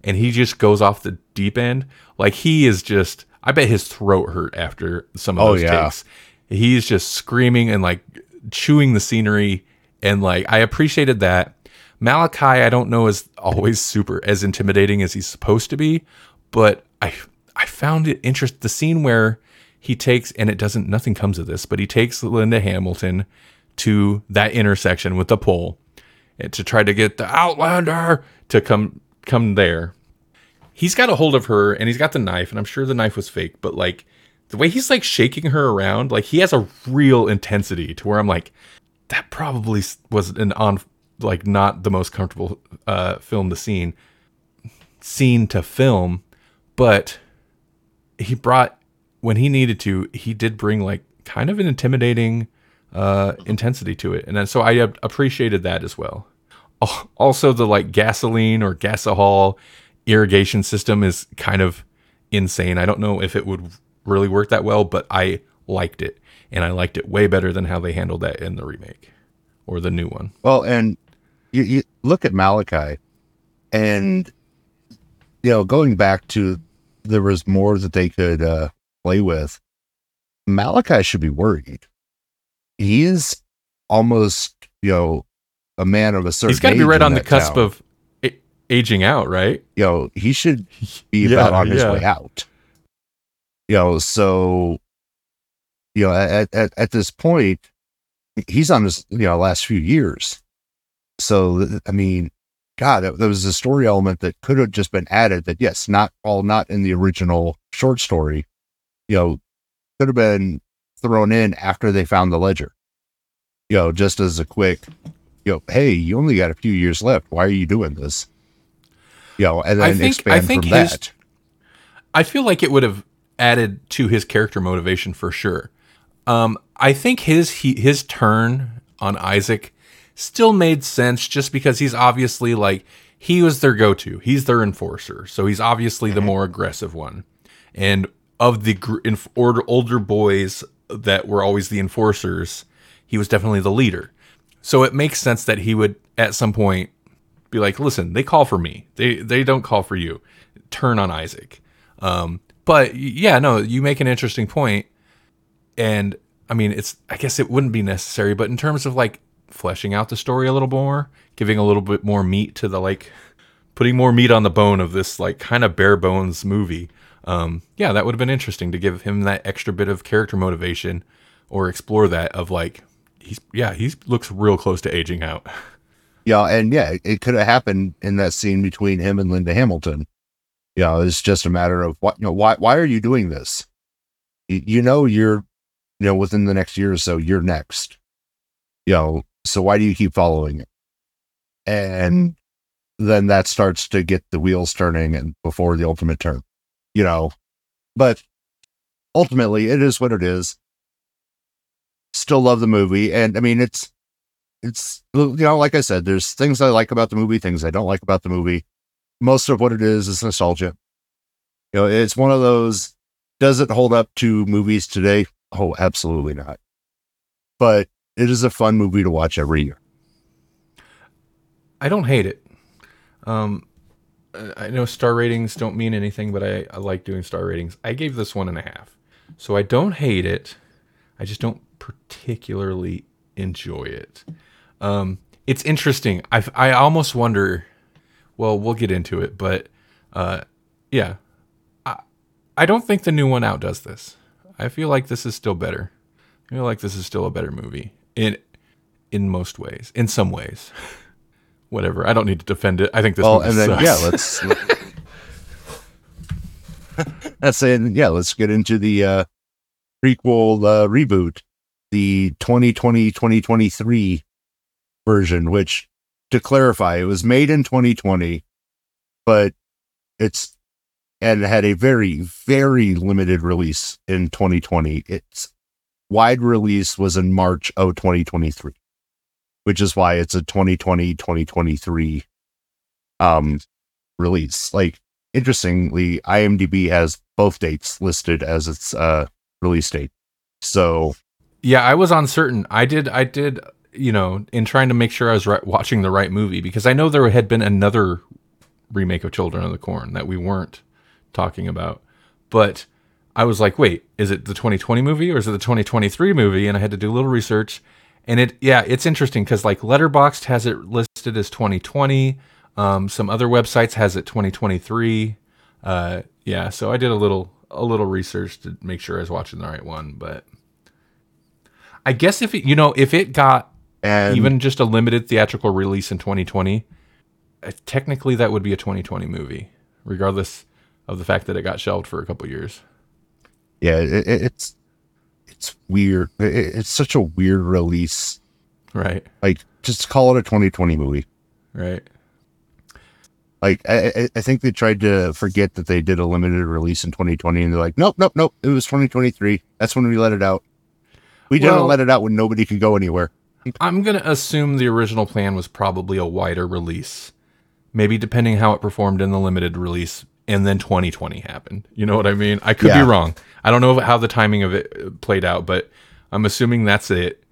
F: and he just goes off the deep end, like he is just I bet his throat hurt after some of
E: Oh,
F: those
E: yeah.
F: takes. He's just screaming and like chewing the scenery and like I appreciated that. Malachi I don't know is always super as intimidating as he's supposed to be, but I I found it interest the scene where he takes and it doesn't nothing comes of this, but he takes Linda Hamilton to that intersection with the pole eh, and to try to get the Outlander to come come there. He's got a hold of her and he's got the knife, and I'm sure the knife was fake, but like the way he's like shaking her around, like he has a real intensity to where I'm like, that probably was an on like not the most comfortable uh film to scene scene to film, but he brought when he needed to, he did bring like kind of an intimidating uh intensity to it. And then, so I appreciated that as well. Also the like gasoline or gasohol irrigation system is kind of insane. I don't know if it would really work that well, but I liked it and I liked it way better than how they handled that in the remake or the new one.
E: Well, and you, you look at Malachi, and you know, going back to there was more that they could uh, play with. Malachi should be worried. He is almost, you know, a man of a certain.
F: He's got to be right on the cusp town. of a- aging out, right?
E: You know, he should be yeah, about on his yeah. way out. You know, so you know, at, at at this point, he's on his you know last few years. So I mean, God, there was a story element that could have just been added. That yes, not all not in the original short story, you know, could have been thrown in after they found the ledger. You know, just as a quick, you know, hey, you only got a few years left. Why are you doing this? You know, and then think, expand from his, that.
F: I feel like it would have added to his character motivation for sure. Um, I think his he, his turn on Isaac still made sense just because he's obviously like he was their go-to. He's their enforcer, so he's obviously the more aggressive one. And of the gr- inf- older, older boys that were always the enforcers, he was definitely the leader. So it makes sense that he would at some point be like, "Listen, they call for me. They they don't call for you. Turn on Isaac." Um, but yeah, no, you make an interesting point, and I mean, it's I guess it wouldn't be necessary, but in terms of like fleshing out the story a little more, giving a little bit more meat to the like putting more meat on the bone of this like kind of bare bones movie. Um, yeah, that would have been interesting to give him that extra bit of character motivation or explore that of like he's yeah, he looks real close to aging out.
E: Yeah, and yeah, it could have happened in that scene between him and Linda Hamilton. You know, it's just a matter of what you know, why why are you doing this? You, you know you're you know, within the next year or so, you're next. You know, so why do you keep following it? And then that starts to get the wheels turning and before the ultimate turn, you know. But ultimately it is what it is. Still love the movie. And I mean it's it's you know, like I said, there's things I like about the movie, things I don't like about the movie. Most of what it is is nostalgia. You know, it's one of those does it hold up to movies today? Oh, absolutely not. But it is a fun movie to watch every year.
F: I don't hate it. Um, I know star ratings don't mean anything, but I, I like doing star ratings. I gave this one and a half. So I don't hate it. I just don't particularly enjoy it. Um, it's interesting. I, I almost wonder, well, we'll get into it, but uh, yeah, I, I don't think the new one outdoes this. I feel like this is still better. I feel like this is still a better movie in in most ways. In some ways, whatever. I don't need to defend it. I think this. Well, and then sucks.
E: yeah, let's. let's say yeah. Let's get into the uh, prequel uh, reboot, the 2020-2023 version. Which, to clarify, it was made in 2020, but it's and had a very, very limited release in 2020. Its wide release was in March of 2023, which is why it's a 2020 2023 um, release. Like, interestingly, IMDb has both dates listed as its uh, release date. So,
F: yeah, I was uncertain. I did, I did, you know, in trying to make sure I was right, watching the right movie because I know there had been another remake of Children of the Corn that we weren't talking about. But I was like, wait, is it the 2020 movie or is it the 2023 movie? And I had to do a little research. And it, yeah, it's interesting because like Letterboxd has it listed as 2020. Um, some other websites has it 2023. Uh, Yeah, so I did a little a little research to make sure I was watching the right one, but I guess if it, you know if it got
E: And
F: even just a limited theatrical release in 2020, uh, technically that would be a 2020 movie, regardless of the fact that it got shelved for a couple years.
E: yeah, it, it- it's it's weird. It- it- it's such a weird release.
F: Right,
E: Like, just call it a 2020 movie.
F: right.
E: Like, I, I- I think they tried to forget that they did a limited release in 2020, and they're like, nope, nope, nope. It was 2023. That's when we let it out. We didn't
F: Well-
E: let it out when nobody could go anywhere.
F: I'm gonna assume the original plan was probably a wider release, maybe depending how it performed in the limited release, and then 2020 happened. You know what I mean? I could
E: Yeah.
F: be wrong. I don't know how the timing of it played out, but I'm assuming that's it.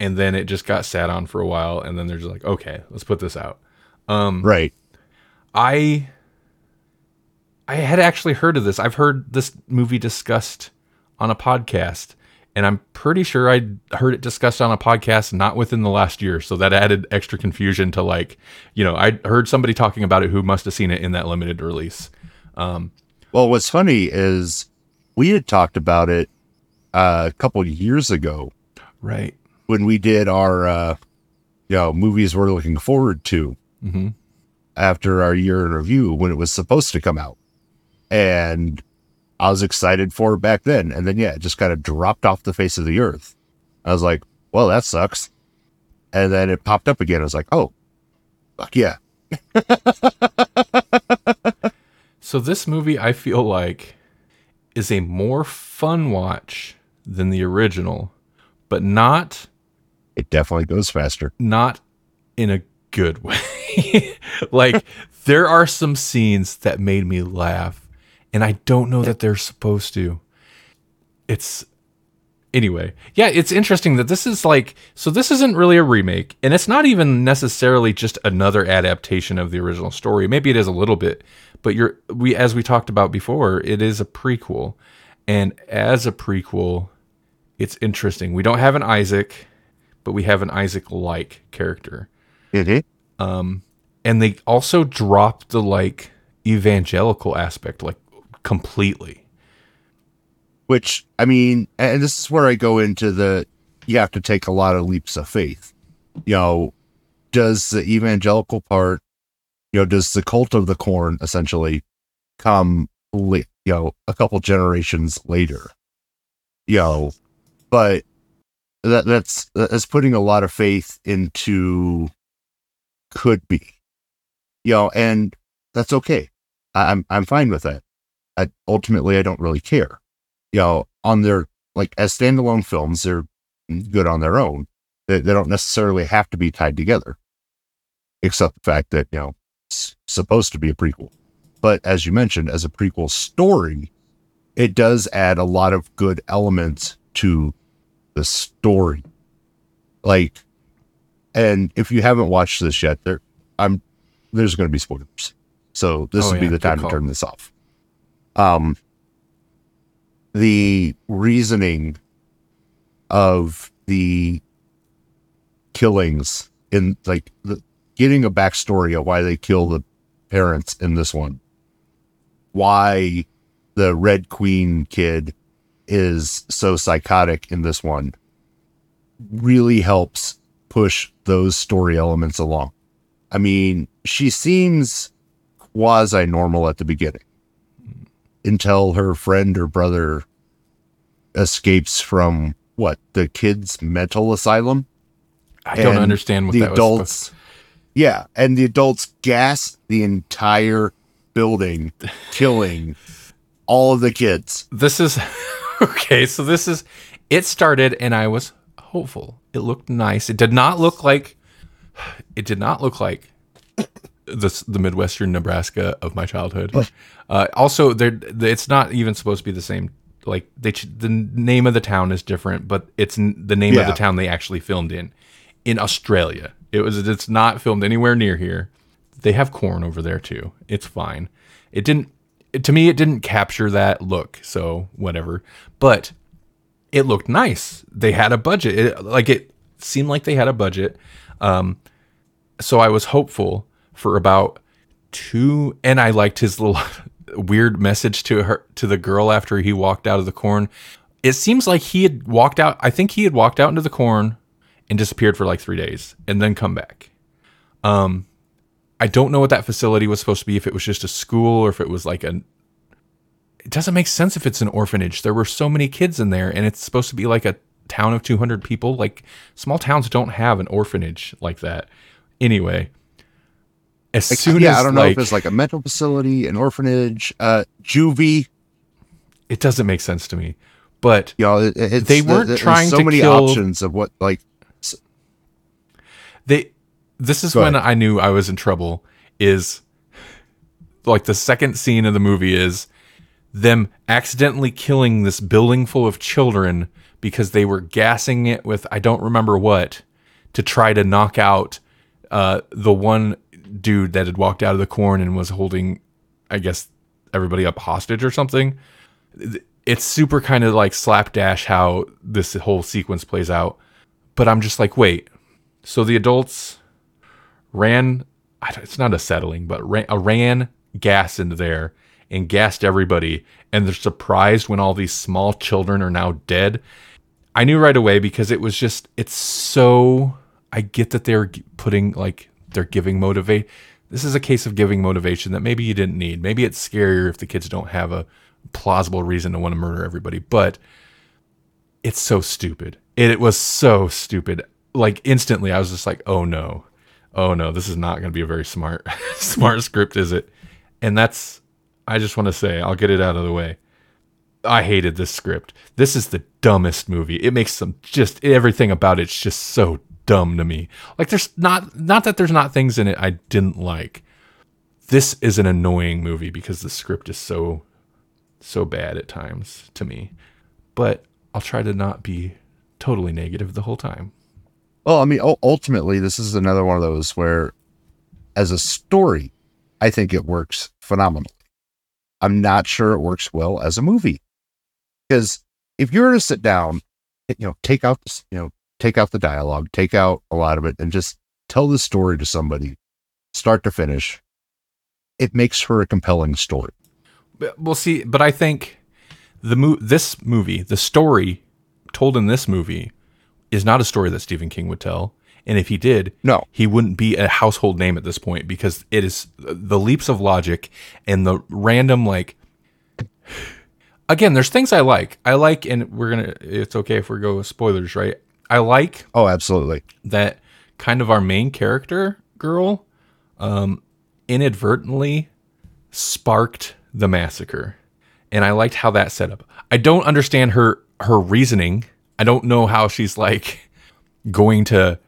F: And then it just got sat on for a while, and then they're just like, okay, let's put this out.
E: Um, right.
F: I I had actually heard of this. I've heard this movie discussed on a podcast, and I'm pretty sure I heard it discussed on a podcast not within the last year. So that added extra confusion to like, you know, I heard somebody talking about it who must have seen it in that limited release.
E: Well, what's funny is we had talked about it uh, a couple years ago
F: Right.
E: when we did our, uh, you know, movies we're looking forward to
F: hmm
E: after our year in review when it was supposed to come out. And I was excited for it back then. And then, yeah, it just kind of dropped off the face of the earth. I was like, well, that sucks. And then it popped up again. I was like, oh, fuck yeah.
F: So this movie, I feel like, is a more fun watch than the original, but not
E: It definitely goes faster.
F: not in a good way. like there are some scenes that made me laugh and I don't know that they're supposed to. It's anyway. Yeah, it's interesting that this is like so this isn't really a remake and it's not even necessarily just another adaptation of the original story. Maybe it is a little bit, but you're we as we talked about before, it is a prequel. And as a prequel, it's interesting. We don't have an Isaac, but we have an Isaac like character.
E: Mhm.
F: And they also drop the like evangelical aspect like completely.
E: Which, I mean, and this is where I go into the you have to take a lot of leaps of faith. You know, does the evangelical part, you know, does the cult of the corn essentially come, you know, a couple generations later? You know, but that that's that's putting a lot of faith into could be, you know, and that's okay. I'm I'm fine with that. I, ultimately, I don't really care. You know, on their like as standalone films, they're good on their own. They, they don't necessarily have to be tied together, except the fact that you know it's supposed to be a prequel. But as you mentioned, as a prequel story, it does add a lot of good elements to the story. Like, and if you haven't watched this yet, there, I'm there's going to be spoilers, so this
F: Oh,
E: would be the time to turn this off. Um, the reasoning of the killings in like the getting a backstory of why they kill the parents in this one. Why the red queen kid is so psychotic in this one really helps push those story elements along. I mean she seems quasi normal at the beginning until her friend or brother escapes from what the kids mental asylum
F: I don't
E: and
F: understand what
E: the
F: that was.
E: adults yeah and the adults gas the entire building killing all of the kids
F: This is okay. So this is it started, and I was hopeful. It looked nice. It did not look like it did not look like the the Midwestern Nebraska of my childhood. Uh, also, there it's not even supposed to be the same. Like they the name of the town is different, but it's the name of the town they actually filmed in in Australia. It was it's not filmed anywhere near here. They have corn over there too. It's fine. It didn't it- to me it didn't capture that look, so whatever. But it looked nice. They had a budget. It, like it seemed like they had a budget. Um so I was hopeful for about two and I liked his little weird message to her to the girl after he walked out of the corn. It seems like he had walked out. I think he had walked out into the corn and disappeared for like three days and then come back. Um, I don't know what that facility was supposed to be. If it was just a school or if it was like a, It doesn't make sense if it's an orphanage. There were so many kids in there, and it's supposed to be like a town of 200 people. Like small towns don't have an orphanage like that. Anyway, as
E: Like,
F: soon
E: yeah,
F: as
E: I don't know
F: like,
E: if it's like a mental facility, an orphanage, uh, juvie.
F: it doesn't make sense to me. But
E: You know, it,
F: They weren't
E: there's
F: trying
E: so
F: to
E: many
F: kill-
E: options of what like
F: they this is when
E: ahead.
F: I knew I was in trouble is like the second scene of the movie is them accidentally killing this building full of children because they were gassing it with I don't remember what to try to knock out uh, the one dude that had walked out of the corn and was holding I guess everybody up hostage or something. It's super kind of like slapdash how this whole sequence plays out. But I'm just like, wait, so the adults ran, it's not acetylene, but ran, uh, ran gas into there and gassed everybody. And they're surprised when all these small children are now dead. I knew right away because it was just, it's so, I get that they're putting like, they're giving motivate. This is a case of giving motivation that maybe you didn't need. Maybe it's scarier if the kids don't have a plausible reason to want to murder everybody. But it's so stupid. It, it was so stupid. Like instantly, I was just like, "Oh no, oh no, this is not going to be a very smart, smart script, is it?" And that's, I just want to say, I'll get it out of the way. I hated this script. This is the dumbest movie. It makes some just everything about it's just so dumb to me. Like there's not not that there's not things in it I didn't like. This is an annoying movie because the script is so so bad at times to me. But I'll try to not be totally negative the whole time.
E: Well, I mean, ultimately, this is another one of those where, as a story, I think it works phenomenally. I'm not sure it works well as a movie because if you were to sit down, you know, take out this, you know, take out the dialogue, take out a lot of it, and just tell the story to somebody, start to finish, it makes for a compelling story.
F: We'll see, but I think the mo- this movie, the story told in this movie is not a story that Stephen King would tell. And if he did,
E: No.
F: he wouldn't be a household name at this point because it is the leaps of logic and the random like again, there's things I like. I like and we're going to it's okay if we go with spoilers, right? I like
E: Oh, absolutely.
F: that kind of our main character girl um inadvertently sparked the massacre. And i liked how that set up. I don't understand her her reasoning. I don't know how she's like going to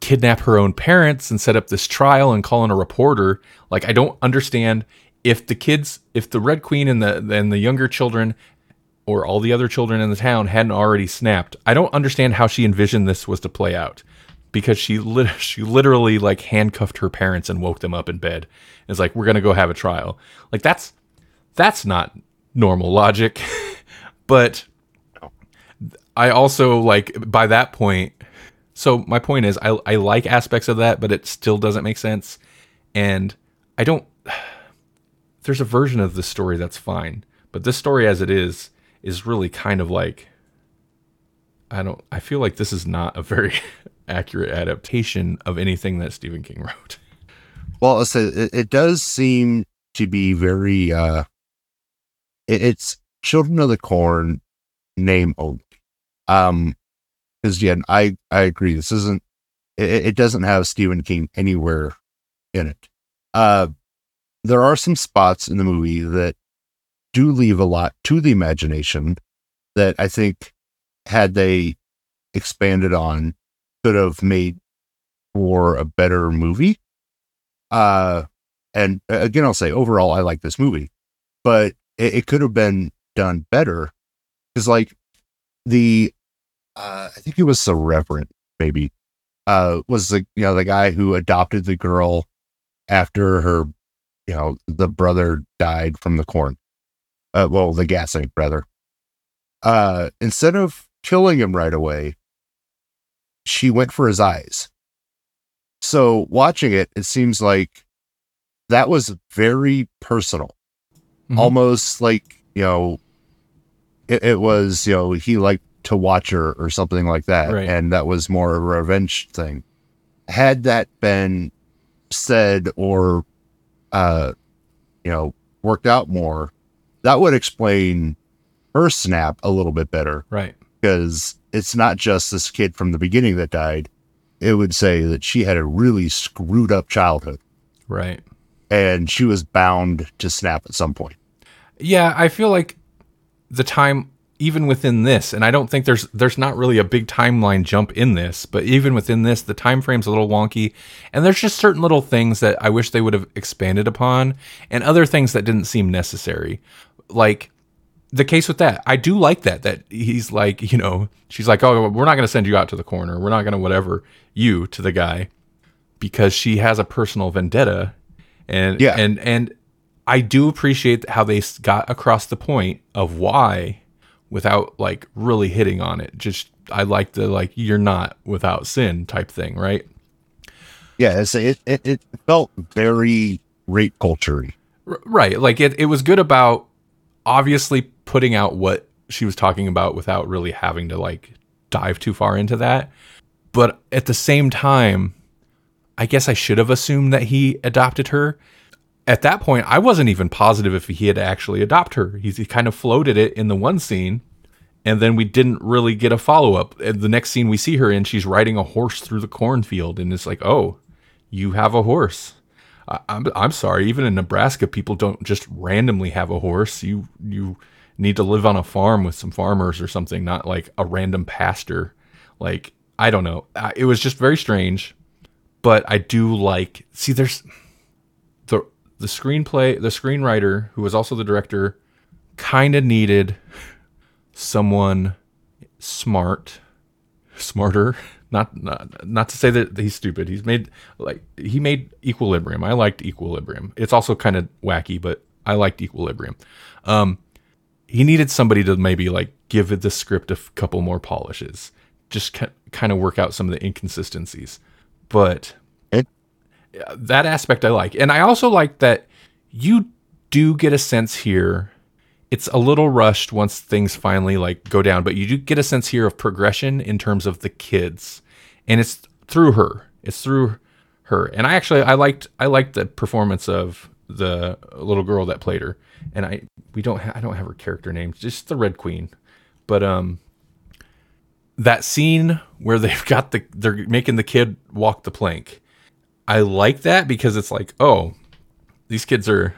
F: kidnap her own parents and set up this trial and call in a reporter. Like i don't understand if the kids if the red queen and the and the younger children or all the other children in the town hadn't already snapped. I don't understand how she envisioned this was to play out because she lit- she literally like handcuffed her parents and woke them up in bed. It's like we're going to go have a trial. Like that's that's not normal logic. but I also like by that point so my point is I I like aspects of that but it still doesn't make sense and I don't there's a version of this story that's fine, but this story as it is is really kind of like I don't I feel like this is not a very accurate adaptation of anything that Stephen King wrote.
E: Well, let's it, it does seem to be very uh it, it's Children of the Corn name only. Um because yeah, I I agree. This isn't it, it doesn't have Stephen King anywhere in it. Uh there are some spots in the movie that do leave a lot to the imagination that I think had they expanded on could have made for a better movie. Uh, and uh, again, I'll say overall, I like this movie, but it, it could have been done better because, like, the uh, I think it was the Reverend, maybe, uh, was the you know the guy who adopted the girl after her, you know, the brother died from the corn. Uh, well, the gassing rather. Uh, instead of killing him right away, she went for his eyes. So watching it, it seems like that was very personal.
F: Mhm.
E: almost like you know, it, it was you know he liked to watch her or something like that,
F: Right.
E: and that was more a revenge thing. Had that been said or, uh, you know, worked out more, that would explain her snap a little bit better
F: Right.
E: because it's not just this kid from the beginning that died. It would say that she had a really screwed up childhood
F: Right.
E: and she was bound to snap at some point.
F: Yeah, I feel like the time even within this, and I don't think there's there's not really a big timeline jump in this, but even within this, the time frame's a little wonky, and there's just certain little things that I wish they would have expanded upon, and other things that didn't seem necessary, like the case with that. I do like that that he's like, you know, she's like, oh, we're not going to send you out to the corner, we're not going to whatever you to the guy, because she has a personal vendetta, and
E: Yeah.
F: and and I do appreciate how they got across the point of why without like really hitting on it. Just I like the like you're not without sin type thing, right?
E: Yeah, it's, it, it it felt very rape culture
F: right. Like it it was good about obviously putting out what she was talking about without really having to like dive too far into that. But at the same time, I guess I should have assumed that he adopted her. At that point, I wasn't even positive if he had actually adopted her. He, he kind of floated it in the one scene, and then we didn't really get a follow up. The next scene we see her in, she's riding a horse through the cornfield, and it's like, oh, you have a horse. I'm I'm sorry. Even in Nebraska, people don't just randomly have a horse. You you need to live on a farm with some farmers or something, not like a random pastor. Like I don't know. It was just very strange, but I do like. See, there's the the screenplay. The screenwriter, who was also the director, kind of needed someone smart, smarter. Not, not not to say that he's stupid. He's made like he made Equilibrium. I liked Equilibrium. It's also kind of wacky, but I liked Equilibrium. Um, he needed somebody to maybe like give the script a couple more polishes, just ki- kind of work out some of the inconsistencies. But
E: It-
F: that aspect I like, and I also like that you do get a sense here. It's a little rushed once things finally like go down, but you do get a sense here of progression in terms of the kids, and it's through her. It's through her, and I actually I liked I liked the performance of the little girl that played her, and I we don't ha- I don't have her character name, just the Red Queen, but um that scene where they've got the they're making the kid walk the plank. I like that because it's like, oh, these kids are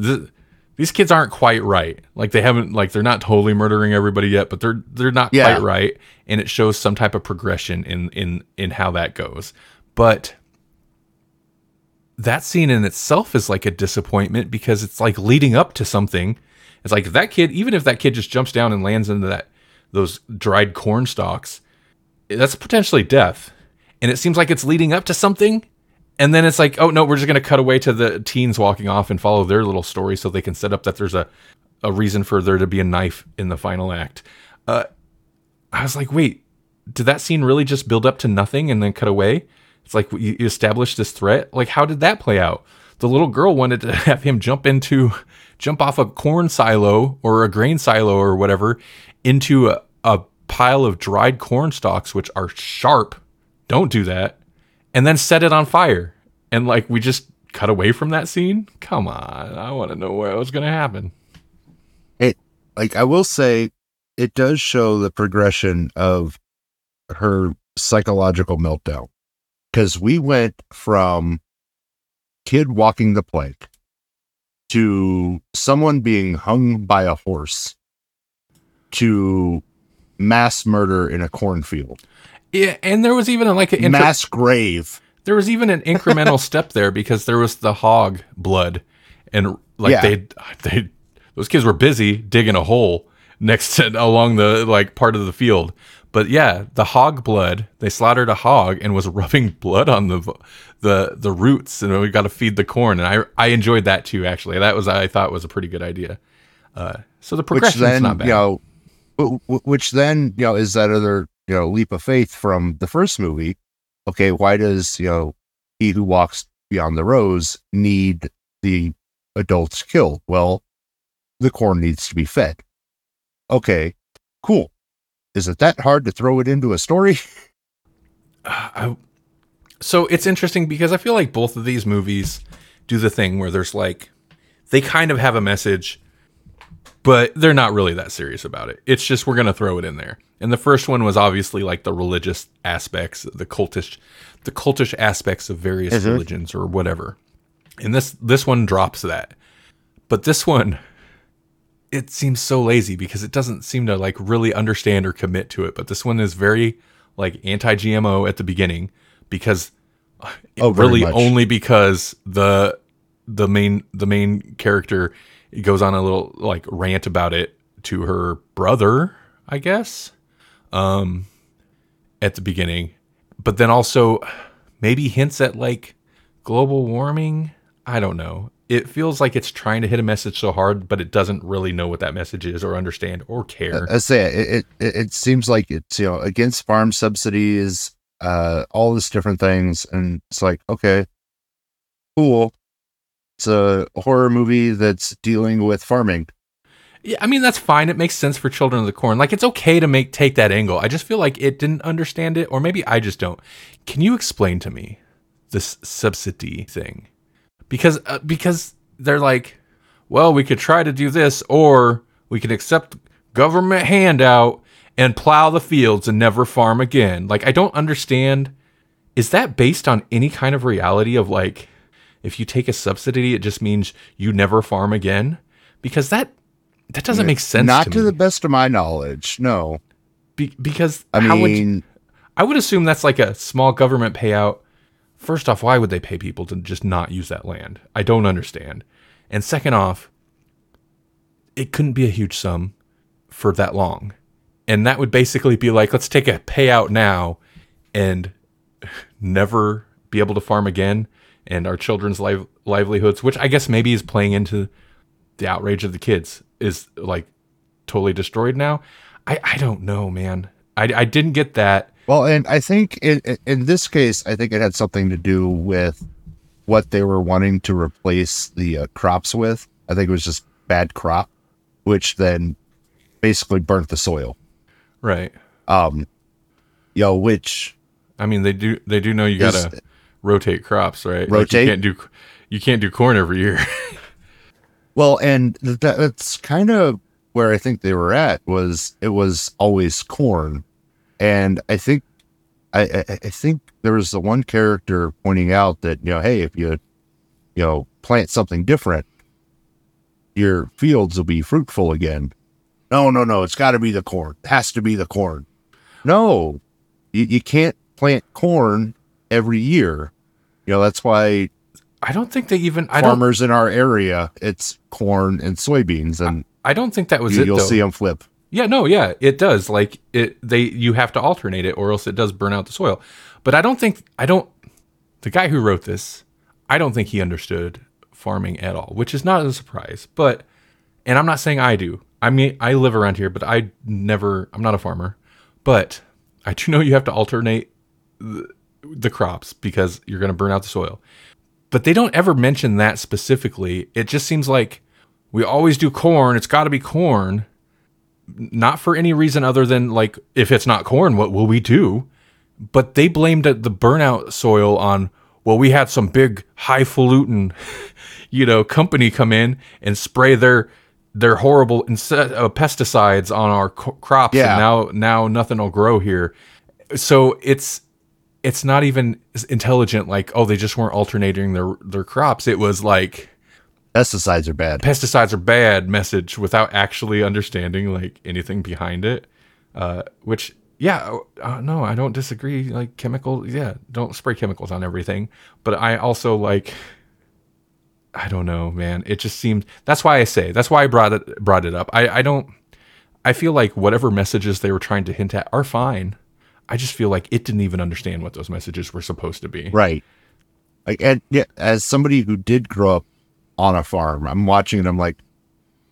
F: th- these kids aren't quite right. Like they haven't like they're not totally murdering everybody yet, but they're they're not
E: Yeah.
F: quite right and it shows some type of progression in in in how that goes. But that scene in itself is like a disappointment because it's like leading up to something. It's like that kid, even if that kid just jumps down and lands into that those dried corn stalks, that's potentially death. And it seems like it's leading up to something. And then it's like, oh no, we're just gonna cut away to the teens walking off and follow their little story so they can set up that there's a, a reason for there to be a knife in the final act. Uh, I was like, wait, did that scene really just build up to nothing and then cut away? It's like you you established this threat. Like, how did that play out? The little girl wanted to have him jump into, jump off a corn silo or a grain silo or whatever into a, a pile of dried corn stalks, which are sharp. Don't do that. And then set it on fire. And like, we just cut away from that scene? Come on. I want to know what was going to happen.
E: It like I will say it does show the progression of her psychological meltdown. Cause we went from kid walking the plank to someone being hung by a horse to mass murder in a cornfield.
F: Yeah. And there was even like an intro-
E: mass grave.
F: there was even an incremental step there because there was the hog blood and like
E: Yeah.
F: they they those kids were busy digging a hole next to along the like part of the field but yeah the hog blood they slaughtered a hog and was rubbing blood on the the the roots and we got to feed the corn and i i enjoyed that too actually that was i thought was a pretty good idea uh so the progression
E: then
F: not bad
E: you know which then you know is that other you know leap of faith from the first movie okay why does you know he who walks beyond the rows need the adults killed well the corn needs to be fed. Okay, cool. Is it that hard to throw it into a story?
F: I, so it's interesting because I feel like both of these movies do the thing where there's like they kind of have a message, but they're not really that serious about it. It's just we're gonna throw it in there. And the first one was obviously like the religious aspects, the cultish, the cultish aspects of various
E: Mhm.
F: religions or whatever. And this this one drops that, but this one it seems so lazy because it doesn't seem to like really understand or commit to it. But this one is very like anti-GMO at the beginning because
E: Oh,
F: really
E: much.
F: only because the the main the main character goes on a little like rant about it to her brother, I guess, um, at the beginning, but then also maybe hints at like global warming. I don't know. It feels like it's trying to hit a message so hard, but it doesn't really know what that message is or understand or care.
E: I say it, it. It seems like it's you know against farm subsidies, uh, all this different things, and it's like okay, cool. It's a horror movie that's dealing with farming.
F: Yeah, I mean that's fine. It makes sense for Children of the Corn. Like it's okay to make take that angle. I just feel like it didn't understand it, or maybe I just don't. Can you explain to me this subsidy thing? Because uh, because they're like, well, we could try to do this, or we could accept government handout and plow the fields and never farm again. Like I don't understand. Is that based on any kind of reality of like, if you take a subsidy, it just means you never farm again? Because that that doesn't make sense.
E: Not
F: to,
E: to, the best of my knowledge. No,
F: Be- because
E: I
F: how would I would assume that's like a small government payout. First off, why would they pay people to just not use that land? I don't understand. And second off, it couldn't be a huge sum for that long. And that would basically be like, let's take a payout now and never be able to farm again and our children's liv- livelihoods, which I guess maybe is playing into the outrage of the kids, is like totally destroyed now. I, I don't know, man. I, I didn't get that.
E: Well, and I think in, in this case, I think it had something to do with what they were wanting to replace the uh, crops with. I think it was just bad crop, which then basically burnt the soil.
F: Right.
E: Um, yo, which
F: I mean, they do they do know you
E: Is-
F: gotta rotate crops, right? Like,
E: Rotate?
F: you can't do you can't do corn every year.
E: well, and th- that's kind of where I think they were at was it was always corn, and I think I, I, I think there was the one character pointing out that you know, hey, if you you know plant something different, your fields will be fruitful again. No, no, no, it's got to be the corn. It has to be the corn. No, you, you can't plant corn every year. You know that's why
F: I don't think they even I
E: farmers in our area it's corn and soybeans, and
F: I don't think that was
E: you,
F: it
E: you'll
F: though.
E: see them flip.
F: Yeah, no, yeah, it does. Like it they you have to alternate it or else it does burn out the soil. But I don't think I don't the guy who wrote this, I don't think he understood farming at all, which is not a surprise. But and I'm not saying I do. I mean, I live around here, but I never I'm not a farmer. But I do know you have to alternate the, crops because you're going to burn out the soil. But they don't ever mention that specifically. It just seems like we always do corn. It's got to be corn not for any reason other than like if it's not corn what will we do but they blamed the burnout soil on well we had some big highfalutin you know company come in and spray their their horrible inse- uh, pesticides on our co- crops
E: Yeah.
F: and now now nothing will grow here so it's it's not even intelligent like oh they just weren't alternating their their crops. It was like
E: Pesticides are bad.
F: pesticides are bad message without actually understanding like anything behind it. Uh, which yeah uh, no i don't disagree. Like chemical yeah don't spray chemicals on everything. But i also like i don't know man. It just seemed that's why i say that's why i brought it brought it up. I i don't i feel like whatever messages they were trying to hint at are fine i just feel like it didn't even understand what those messages were supposed to be
E: Right. Like, and yeah, as somebody who did grow up on a farm, I'm watching it. I'm like,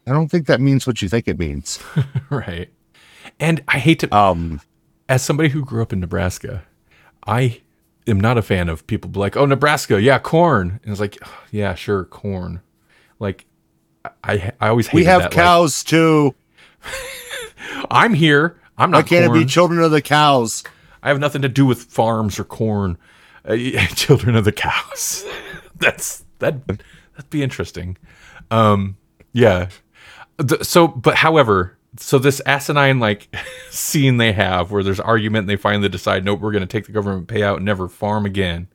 E: I don't think that means what you think it means.
F: right and i hate to
E: Um,
F: as somebody who grew up in Nebraska, I am not a fan of people be like, "Oh, Nebraska, yeah, corn." And it's like, "Yeah, sure, corn." Like I I always
E: We have
F: that, like,
E: cows too.
F: I'm here. I'm
E: Why
F: not.
E: can't it be children of the cows?
F: I have nothing to do with farms or corn. Uh, children of the cows. That's that. That'd be interesting. Um, yeah. So, but however, so this asinine like scene they have where there's argument, and they finally decide, nope, we're going to take the government payout and never farm again,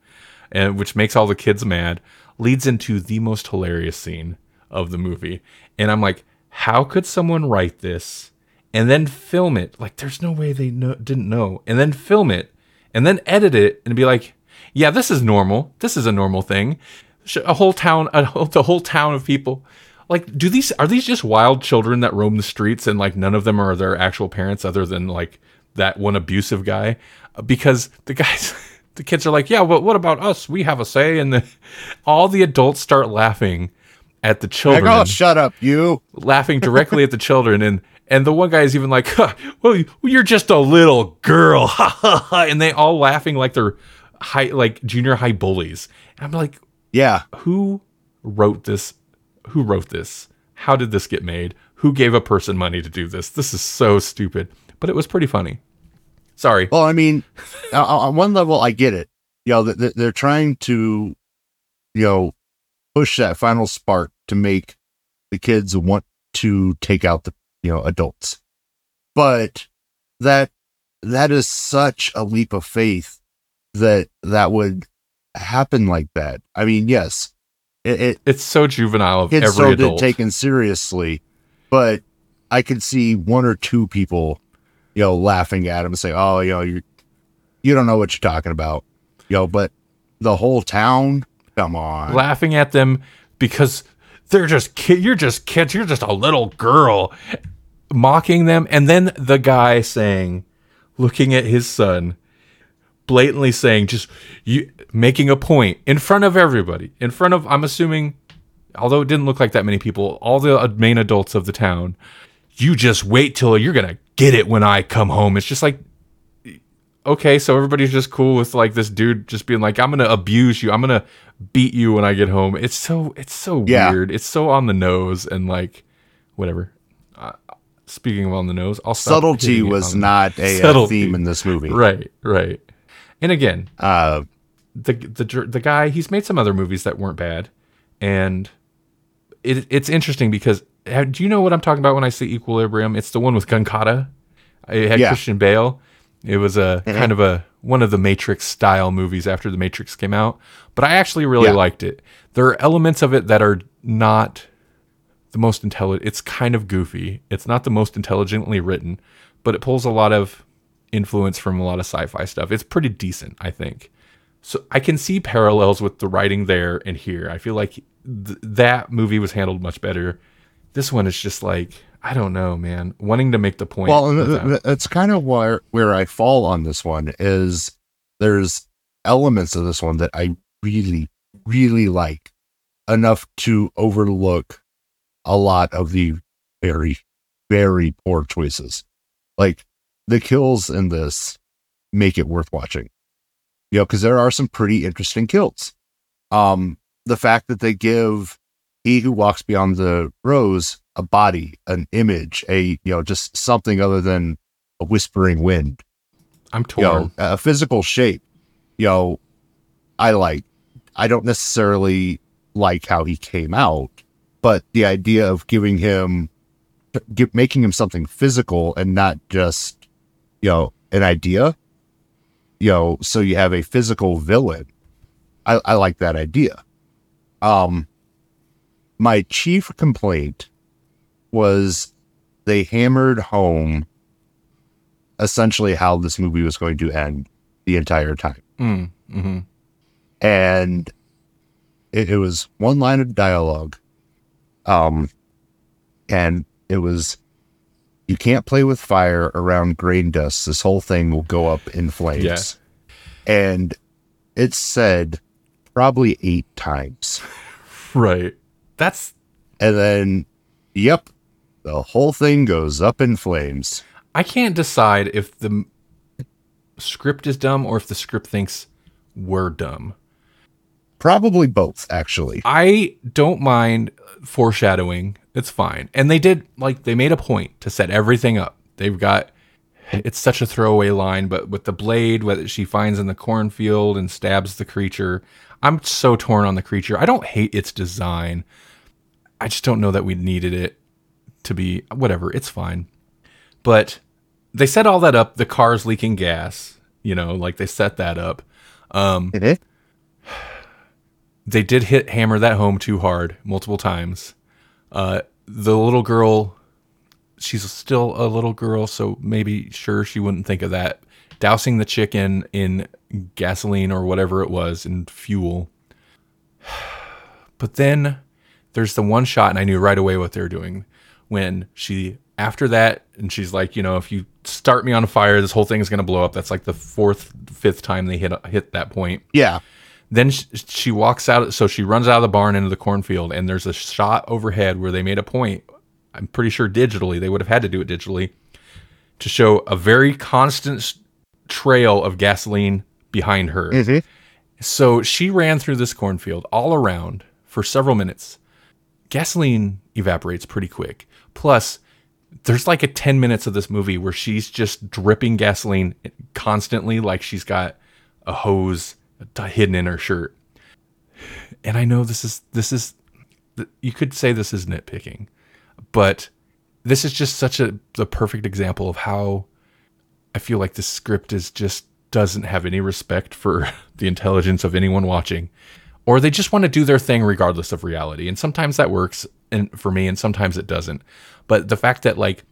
F: and which makes all the kids mad, leads into the most hilarious scene of the movie. And I'm like, how could someone write this and then film it? Like, there's no way they know, didn't know, and then film it and then edit it and be like, yeah, this is normal. This is a normal thing. A whole town, a whole, the whole town of people. Like, do these are these just wild children that roam the streets and like none of them are their actual parents other than like that one abusive guy? Uh, Because the guys, the kids are like, yeah, but what about us? We have a say, and the, all the adults start laughing at the
E: Like,
F: children
E: oh, shut up, you.
F: laughing directly at the children and and the one guy is even like huh, well you- you're just a little girl. Ha ha ha and they all laughing like they're high like junior high bullies. And i'm like
E: Yeah.
F: who wrote this? Who wrote this? How did this get made? Who gave a person money to do this? This is so stupid. But it was pretty funny. Sorry.
E: Well, I mean, on- on uh, uh, one level, I get it. You know, they're trying to, you know, push that final spark to make the kids want to take out the, you know, adults. But that that is such a leap of faith that that would happen like that. I mean, yes, it, it
F: it's so juvenile of every
E: did
F: adult
E: taken seriously, but I could see one or two people, you know, laughing at him and say, "Oh, you know, you you don't know what you're talking about," you know. But the whole town, come on,
F: laughing at them because they're just kid you're just kids you're just a little girl mocking them and then the guy saying looking at his son blatantly saying just you making a point in front of everybody in front of i'm assuming although it didn't look like that many people all the main adults of the town you just wait till you're gonna get it when i come home it's just like okay, so everybody's just cool with like this dude just being like, I'm gonna abuse you, I'm gonna beat you when I get home. It's so it's so
E: Yeah.
F: weird. It's so on the nose and like whatever. Speaking of on the nose, I'll
E: subtlety was not a
F: Subtlety.
E: theme in this movie.
F: right, right. And again,
E: Uh,
F: the the the guy he's made some other movies that weren't bad, and it it's interesting because uh, do you know what I'm talking about when I say Equilibrium? It's the one with Gunkata. It had
E: Yeah.
F: Christian Bale. It was a kind of a one of the Matrix style movies after the Matrix came out, but I actually really
E: Yeah.
F: liked it. There are elements of it that are not the most intelligent. It's kind of goofy. It's not the most intelligently written, but it pulls a lot of influence from a lot of sci-fi stuff. It's pretty decent, I think. So I can see parallels with the writing there and here. I feel like th- that movie was handled much better. This one is just like I don't know, man. Wanting to make the point.
E: well, and
F: without-
E: th- th- that's kind of where where I fall on this one is there's elements of this one that I really really like enough to overlook a lot of the very very poor choices. Like the kills in this make it worth watching. You know, because there are some pretty interesting kills. Um, the fact that they give he who walks behind the rows a body, an image, a you know, just something other than a whispering wind,
F: I'm
E: you
F: torn.
E: know, a physical shape. You know, I like. I don't necessarily like how he came out, but the idea of giving him, give, making him something physical and not just, you know, an idea. You know, so you have a physical villain. I, I like that idea. Um, my chief complaint was they hammered home essentially how this movie was going to end the entire time.
F: Mm, hmm
E: And it, it was one line of dialogue. Um, and it was, you can't play with fire around grain dust. This whole thing will go up in flames.
F: Yeah.
E: And it's said probably eight times.
F: Right. That's
E: And then, yep, the whole thing goes up in flames.
F: I can't decide if the script is dumb or if the script thinks we're dumb.
E: Probably both, actually.
F: I don't mind foreshadowing It's fine. And they did like they made a point to set everything up. They've got it's such a throwaway line, but with the blade that she finds in the cornfield and stabs the creature, I'm so torn on the creature. I don't hate its design. I just don't know that we needed it to be whatever. It's fine. But they set all that up. The car's leaking gas. You know, like they set that up. Um? They did hit hammer that home too hard multiple times. Uh, the little girl, she's still a little girl, so maybe sure she wouldn't think of that. Dousing the chicken in gasoline or whatever it was in fuel. But then there's the one shot, and I knew right away what they were doing when she after that, and she's like, you know, if you start me on fire, this whole thing is gonna blow up. That's like the fourth, fifth time they hit hit that point.
E: Yeah.
F: Then sh- she walks out. So she runs out of the barn into the cornfield, and there's a shot overhead where they made a point. I'm pretty sure digitally, they would have had to do it digitally to show a very constant trail of gasoline behind her.
E: Mhm.
F: So she ran through this cornfield all around for several minutes. Gasoline evaporates pretty quick. Plus, there's like a 10 minutes of this movie where she's just dripping gasoline constantly, like she's got a hose hidden in her shirt. And I know this is, this is, you could say this is nitpicking, but this is just such a, the perfect example of how I feel like the script is just doesn't have any respect for the intelligence of anyone watching. Or they just want to do their thing regardless of reality. And sometimes that works and for me and sometimes it doesn't. But the fact that like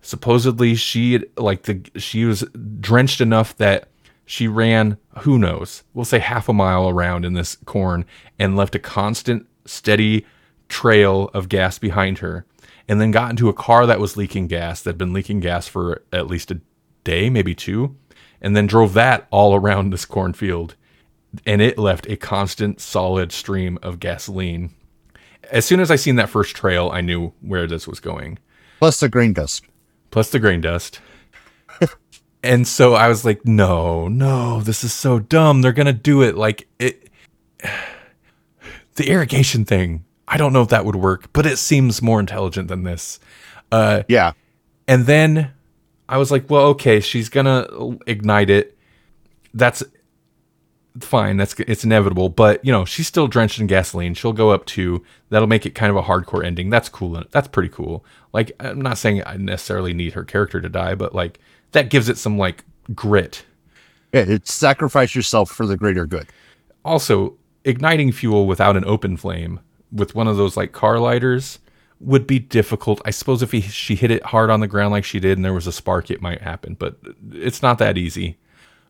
F: supposedly she like the she was drenched enough that she ran who knows we'll say half a mile around in this corn and left a constant steady trail of gas behind her and then got into a car that was leaking gas that had been leaking gas for at least a day maybe two and then drove that all around this cornfield and it left a constant solid stream of gasoline as soon as i seen that first trail i knew where this was going
E: Plus the grain dust.
F: plus the grain dust. And so I was like, no, no, this is so dumb. They're gonna do it like it. The irrigation thing. I don't know if that would work, but it seems more intelligent than this.
E: Uh, Yeah.
F: And then I was like, well, okay, she's gonna ignite it. That's fine. That's it's inevitable. But you know, she's still drenched in gasoline. She'll go up to. That'll make it kind of a hardcore ending. That's cool. That's pretty cool. Like I'm not saying I necessarily need her character to die, but like that gives it some like grit.
E: Yeah. It's sacrifice yourself for the greater good.
F: Also, igniting fuel without an open flame with one of those like car lighters would be difficult. I suppose if he, she hit it hard on the ground like she did and there was a spark, it might happen, but it's not that easy.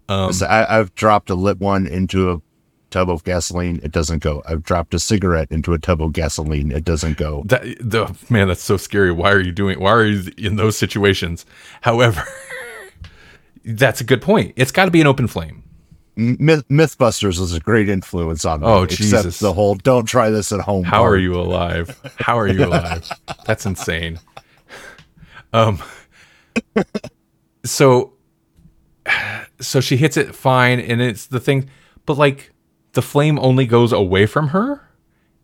F: Um,
E: So I, I've dropped a lit one into a tub of gasoline. It doesn't go. I've dropped a cigarette into a tub of gasoline. It doesn't go.
F: That the man, that's so scary. Why are you doing? Why are you in those situations? However, that's a good point. It's got to be an open flame.
E: Myth, Mythbusters was a great influence on me.
F: Oh,
E: except
F: Jesus.
E: the whole "don't try this at home."
F: How
E: part.
F: are you alive? How are you alive? That's insane. Um. So, so she hits it fine, and it's the thing, but like the flame only goes away from her.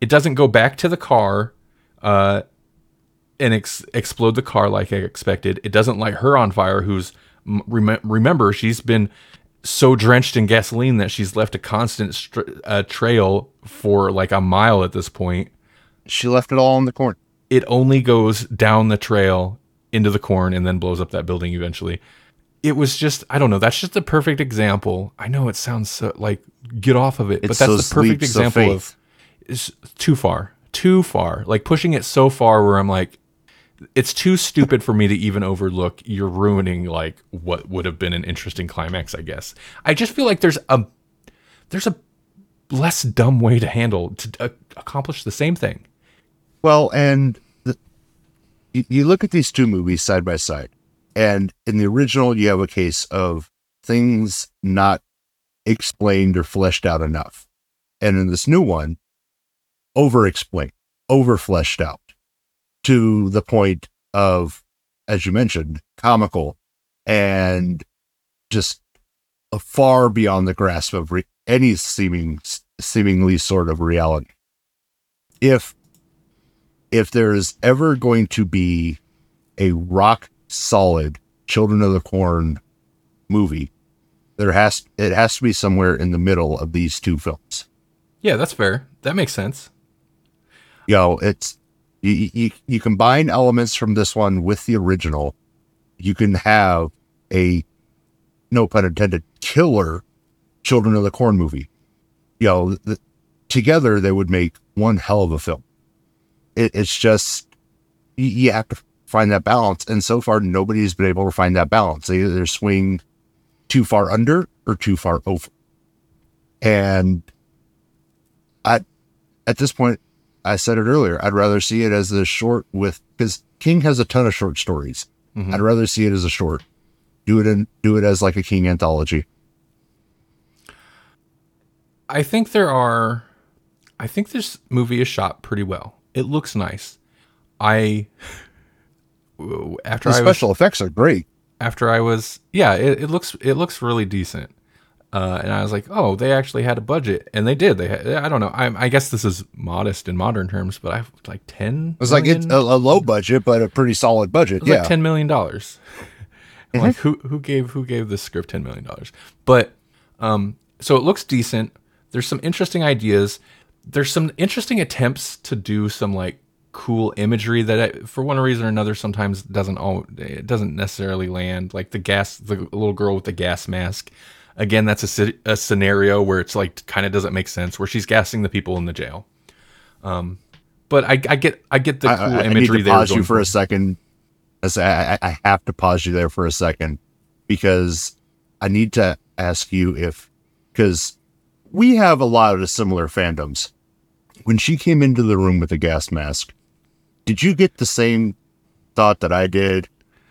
F: It doesn't go back to the car, uh, and ex- explode the car like I expected. It doesn't light her on fire. Who's rem- remember she's been so drenched in gasoline that she's left a constant str- uh, trail for like a mile at this point
E: She left it all in the corn.
F: it only goes down the trail into the corn and then blows up that building eventually. It was just, I don't know, that's just a perfect example. I know it sounds so, like get off of it, but that's
E: those
F: the perfect
E: of
F: example of it's too far, too far, like pushing it so far where I'm like, it's too stupid for me to even overlook. You're ruining like what would have been an interesting climax, I guess. I just feel like there's a there's a less dumb way to handle to uh, accomplish the same thing.
E: Well, and the, you, you look at these two movies side by side, and in the original, you have a case of things not explained or fleshed out enough, and in this new one, over explained, over fleshed out to the point of, as you mentioned, comical and just far beyond the grasp of re- any seeming seemingly sort of reality. If if there's ever going to be a rock solid Children of the Corn movie, there has it has to be somewhere in the middle of these two films.
F: Yeah, that's fair. That makes sense.
E: You know, it's you, you you combine elements from this one with the original, you can have a no pun intended killer Children of the Corn movie. You know, the, together they would make one hell of a film. It, it's just you, you have to find that balance, and so far nobody's been able to find that balance. They either swing too far under or too far over. And I, at this point, I said it earlier. I'd rather see it as a short with because King has a ton of short stories. Mm-hmm. I'd rather see it as a short. Do it and do it as like a King anthology.
F: I think there are. I think this movie is shot pretty well. It looks nice. I after
E: The
F: I was
E: special effects are great.
F: after I was yeah, it, it looks it looks really decent. Uh, and I was like, oh, they actually had a budget, and they did. They had, I don't know. I, I guess this is modest in modern terms, but I like ten.
E: It was like it's a, a low budget, but a pretty solid budget. Yeah.
F: like ten million dollars. Like who who gave who gave this script ten million dollars? But um, so it looks decent. There's some interesting ideas. There's some interesting attempts to do some like cool imagery that I, for one reason or another sometimes doesn't all it doesn't necessarily land. Like the gas, the little girl with the gas mask. Again, that's a, a scenario where it's like kind of doesn't make sense where she's gassing the people in the jail. Um, but I, I get I get the
E: I,
F: cool
E: I- I need
F: imagery
E: to
F: they were
E: pause you for a second. I, I, I have to pause you there for a second because I need to ask you if because we have a lot of similar fandoms. When she came into the room with the gas mask, did you get the same thought that I did?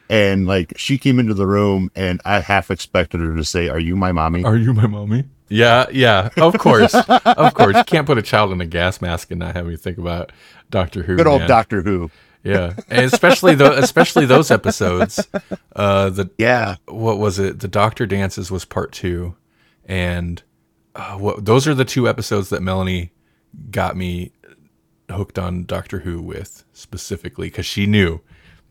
E: And like she came into the room and I half expected her to say, Are you my mommy?
F: Are you my mommy? Yeah, yeah, of course, of course. You can't put a child in a gas mask and not have me think about Doctor Who.
E: Good old
F: man.
E: Doctor Who.
F: Yeah, and especially those, especially those episodes. Uh, the
E: Yeah.
F: what was it? The Doctor Dances was part two, and uh, what those are the two episodes that Melanie got me hooked on Doctor Who with specifically because she knew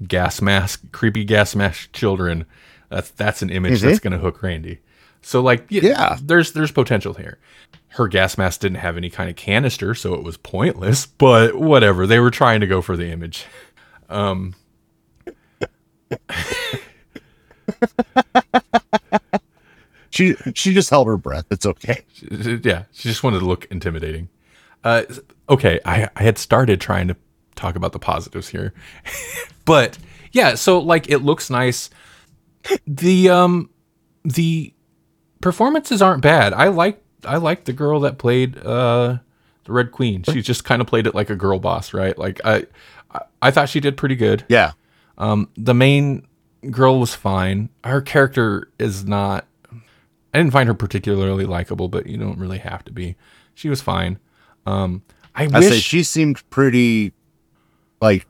F: gas mask, creepy gas mask children. That's that's an image that's gonna hook Randy. So like yeah,
E: Yeah.
F: there's there's potential here. Her gas mask didn't have any kind of canister, so it was pointless. But whatever, they were trying to go for the image. Um,
E: She she just held her breath. It's okay.
F: yeah, she just wanted to look intimidating. Uh, okay, I, I had started trying to talk about the positives here, but yeah, so like it looks nice. The um the performances aren't bad. I like I like the girl that played uh the Red Queen. She just kind of played it like a girl boss, right? Like I I, thought she did pretty good.
E: Yeah.
F: Um, the main girl was fine. Her character is not. I didn't find her particularly likable, but you don't really have to be. She was fine. Um, I
E: I
F: wish
E: say she seemed pretty like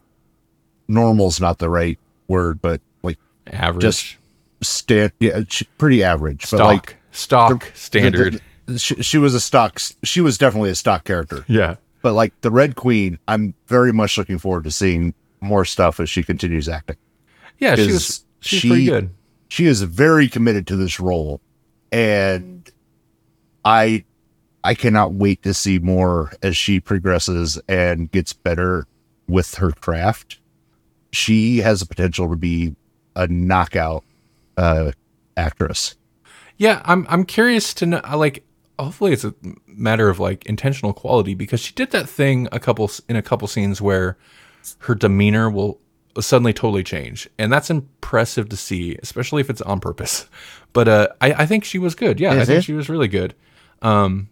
E: normal's not the right word, but like
F: average,
E: just stand yeah, pretty average.
F: stock,
E: But like
F: stock standard.
E: the- the- she, she was a stock she was definitely a stock character.
F: yeah,
E: But like the Red Queen, I'm very much looking forward to seeing more stuff as she continues acting.
F: yeah, she was. She's
E: she-
F: pretty good.
E: She is very committed to this role and I I cannot wait to see more as she progresses and gets better with her craft. She has the potential to be a knockout uh actress.
F: Yeah, I'm. I'm curious to know. Like, hopefully, it's a matter of like intentional quality because she did that thing a couple in a couple scenes where her demeanor will suddenly totally change, and that's impressive to see, especially if it's on purpose. But uh, I, I think she was good. Yeah, I
E: Is
F: think
E: it?
F: she was really good. Um,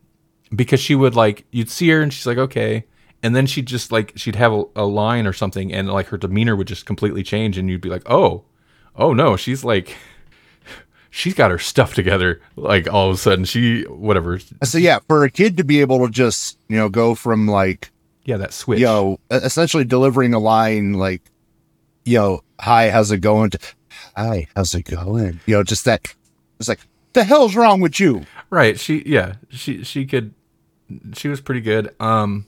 F: because she would like you'd see her and she's like okay, and then she'd just like she'd have a, a line or something, and like her demeanor would just completely change, and you'd be like, oh, oh no, she's like. She's got her stuff together. Like all of a sudden, she whatever.
E: So yeah, for a kid to be able to just, you know, go from like
F: Yeah, that switch.
E: yo know, essentially delivering a line like, you know, hi, how's it going? To, hi, how's it going? You know, just that. It's like, the hell's wrong with you?
F: Right. She yeah, she she could she was pretty good. Um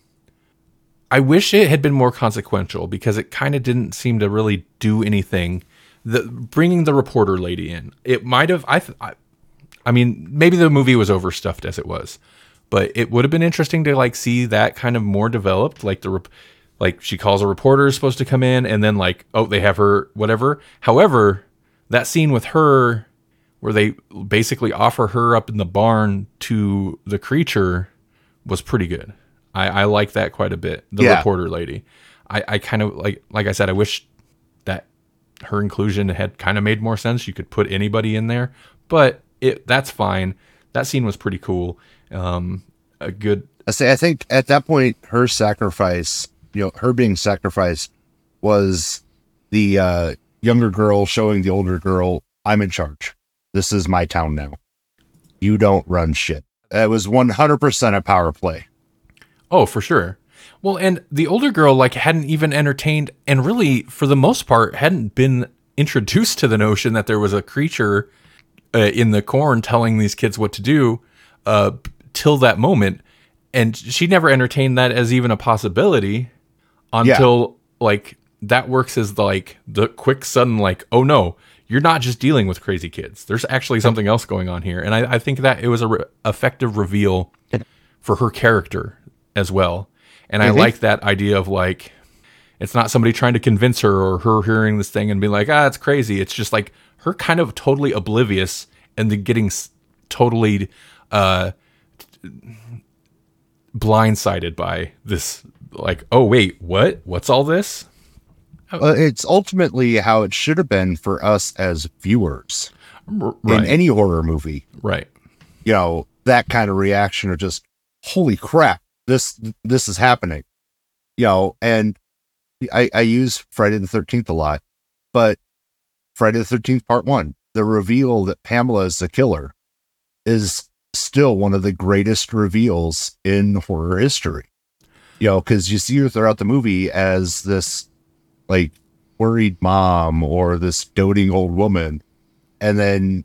F: I wish it had been more consequential because it kind of didn't seem to really do anything. The bringing the reporter lady in, it might have. I, th- I, I mean, maybe the movie was overstuffed as it was, but it would have been interesting to like see that kind of more developed. Like the, like she calls a reporter is supposed to come in, and then like oh they have her whatever. However, that scene with her where they basically offer her up in the barn to the creature was pretty good. I, I like that quite a bit. The
E: Yeah.
F: reporter lady. I, I kind of like like I said, I wish that her inclusion had kind of made more sense. You could put anybody in there, but it that's fine. That scene was pretty cool. Um, a good
E: I say I think at that point her sacrifice, you know, her being sacrificed was the uh younger girl showing the older girl, I'm in charge. This is my town now. You don't run shit. It was 100% a power play.
F: Oh, for sure. Well, and the older girl like hadn't even entertained and really for the most part hadn't been introduced to the notion that there was a creature uh, in the corn telling these kids what to do uh till that moment. And she never entertained that as even a possibility until like that works as the, like the quick sudden like oh no you're not just dealing with crazy kids. There's actually something else going on here. And i, I think that it was a re- effective reveal for her character as well. And i like that idea of like it's not somebody trying to convince her or her hearing this thing and being like ah it's crazy. It's just like her kind of totally oblivious and then getting totally uh blindsided by this like oh wait what? What's all this?
E: Uh, it's ultimately how it should have been for us as viewers
F: R-
E: in any horror movie.
F: right.
E: You know, that kind of reaction of just, holy crap, this this is happening. You know, and I, I use Friday the 13th a lot, but Friday the 13th, part one, the reveal that Pamela is the killer is still one of the greatest reveals in horror history. You know, because you see her throughout the movie as this like worried mom or this doting old woman. And then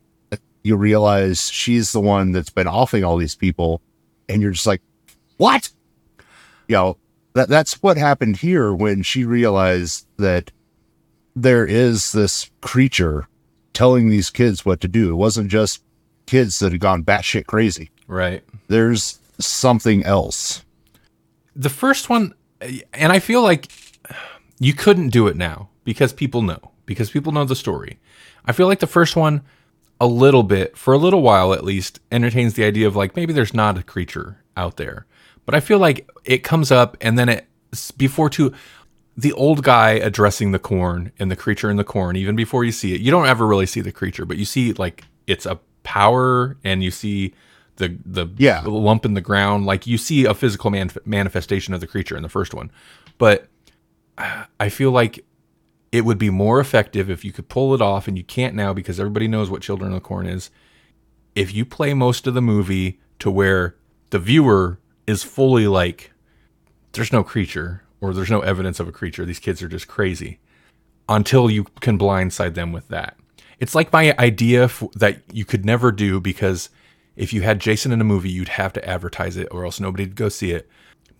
E: you realize she's the one that's been offing all these people. And you're just like, what? You know, that, that's what happened here when she realized that there is this creature telling these kids what to do. It wasn't just kids that had gone batshit crazy.
F: right
E: There's something else.
F: the first one and i feel like you couldn't do it now because people know because people know the story i feel like the first one a little bit for a little while at least entertains the idea of like maybe there's not a creature out there but i feel like it comes up and then it before too the old guy addressing the corn and the creature in the corn even before you see it you don't ever really see the creature but you see like it's a power and you see the the
E: Yeah.
F: lump in the ground like you see a physical man- manifestation of the creature in the first one but uh, i feel like it would be more effective if you could pull it off and you can't now because everybody knows what children of the corn is if you play most of the movie to where the viewer is fully like there's no creature or there's no evidence of a creature. These kids are just crazy until you can blindside them with that. It's like my idea f- that you could never do because if you had jason in a movie you'd have to advertise it or else nobody'd go see it.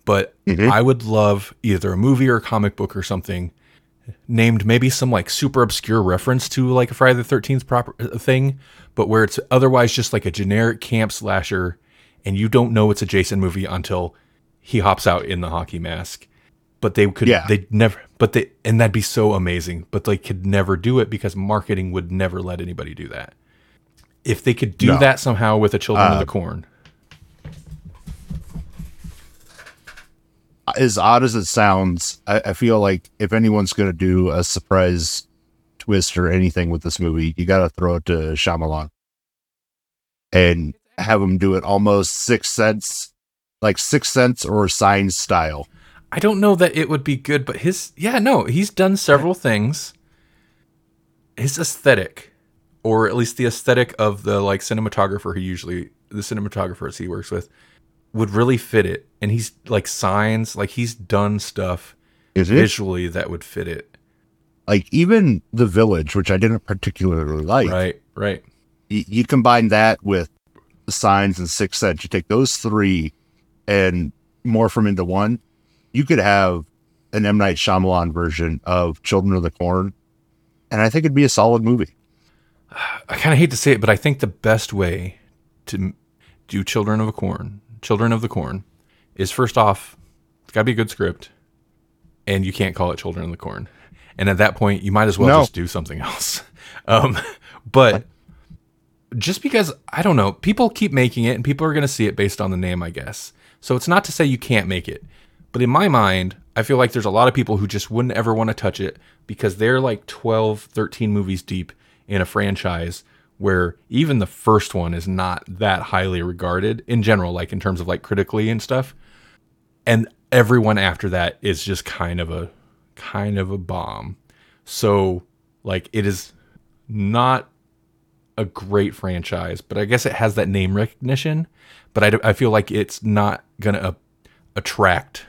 F: But i would love either a movie or a comic book or something named maybe some like super obscure reference to like a Friday the 13th proper uh, thing, but where it's otherwise just like a generic camp slasher and you don't know it's a Jason movie until he hops out in the hockey mask. But they could
E: Yeah.
F: they never but they and that'd be so amazing, but they could never do it because marketing would never let anybody do that. If they could do
E: No.
F: that somehow with a Children of the uh, Corn.
E: as odd as it sounds, I, I feel like if anyone's going to do a surprise twist or anything with this movie, you got to throw it to Shyamalan and have him do it almost Sixth Sense, like Sixth Sense or sign style.
F: I don't know that it would be good, but his yeah, no, he's done several things. His aesthetic, or at least the aesthetic of the like cinematographer he usually the cinematographers he works with, would really fit it. And he's like signs, like he's done stuff visually that would fit it.
E: like even the village, which I didn't particularly like?
F: Right, right.
E: y- you combine that with signs and sixth sense you take those three and morph them into one you could have an M Night Shyamalan version of Children of the Corn, and I think it'd be a solid movie.
F: I kind of hate to say it, but I think the best way to do Children of the Corn, Children of the Corn, is first off, it's got to be a good script, and you can't call it Children of the Corn. And at that point, you might as well
E: No.
F: just do something else. Um, but just because I don't know, people keep making it, and people are going to see it based on the name, I guess. So it's not to say you can't make it, but in my mind, I feel like there's a lot of people who just wouldn't ever want to touch it because they're like 12, 13 movies deep in a franchise where even the first one is not that highly regarded in general, like in terms of like critically and stuff. And everyone after that is just kind of a kind of a bomb. So like it is not a great franchise, but I guess it has that name recognition. But I feel like it's not gonna uh, attract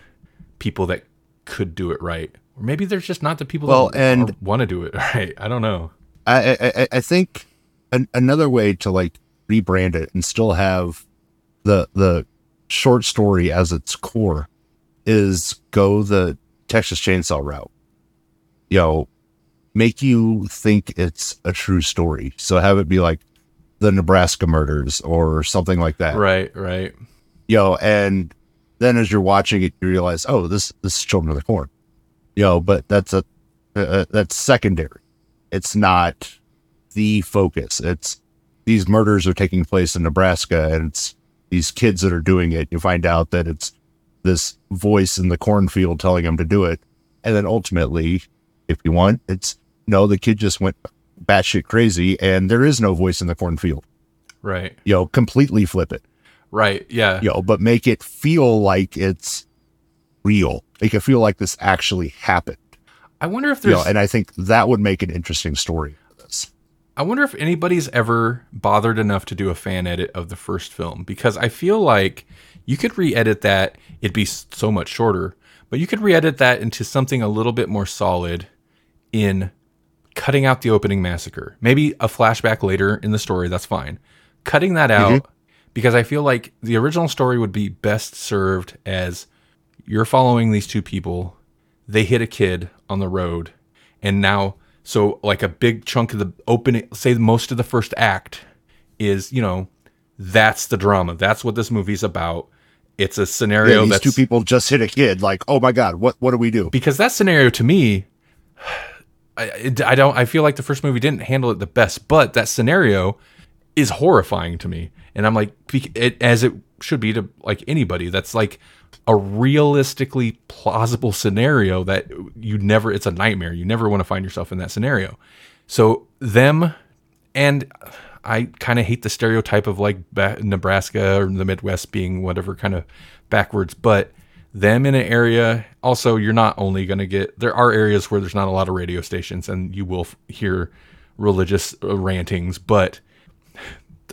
F: people that could do it right, or maybe there's just not the people
E: Well, and-
F: want to do it right. I don't know.
E: I I, I- I think an, another way to like rebrand it and still have the the short story as its core is go the Texas Chainsaw route. You know, make you think it's a true story. So have it be like the Nebraska murders or something like that.
F: Right, right.
E: You know, and then as you're watching it, you realize, oh, this this is Children of the Corn. You know, but that's a uh, that's secondary. It's not the focus. It's these murders are taking place in Nebraska, and it's these kids that are doing it. You find out that it's this voice in the cornfield telling them to do it, and then ultimately, if you want, it's no, the kid just went batshit crazy, and there is no voice in the cornfield.
F: Right.
E: You know, completely flip it.
F: Right. Yeah.
E: You know, but make it feel like it's real. Make it feel like this actually happened.
F: I wonder if
E: You
F: there's
E: know, and I think that would make an interesting story.
F: I wonder if anybody's ever bothered enough to do a fan edit of the first film because I feel like you could re-edit that. It'd be so much shorter, but you could re-edit that into something a little bit more solid in cutting out the opening massacre. Maybe a flashback later in the story, that's fine. Cutting that out mm-hmm. because I feel like the original story would be best served as you're following these two people. They hit a kid on the road, and now, so like a big chunk of the opening, say most of the first act is, you know, that's the drama. That's what this movie's about. It's a scenario
E: Yeah, these two people just hit a kid. Like, oh my god, what what do we do?
F: because that scenario to me I, I don't i feel like the first movie didn't handle it the best but that scenario is horrifying to me. And i'm like it, as it should be to like anybody that's like a realistically plausible scenario that you never it's a nightmare. You never want to find yourself in that scenario. So them and I kind of hate the stereotype of like Nebraska or the Midwest being whatever kind of backwards, but them in an area also you're not only going to get there are areas where there's not a lot of radio stations and you will f- hear religious uh, rantings, but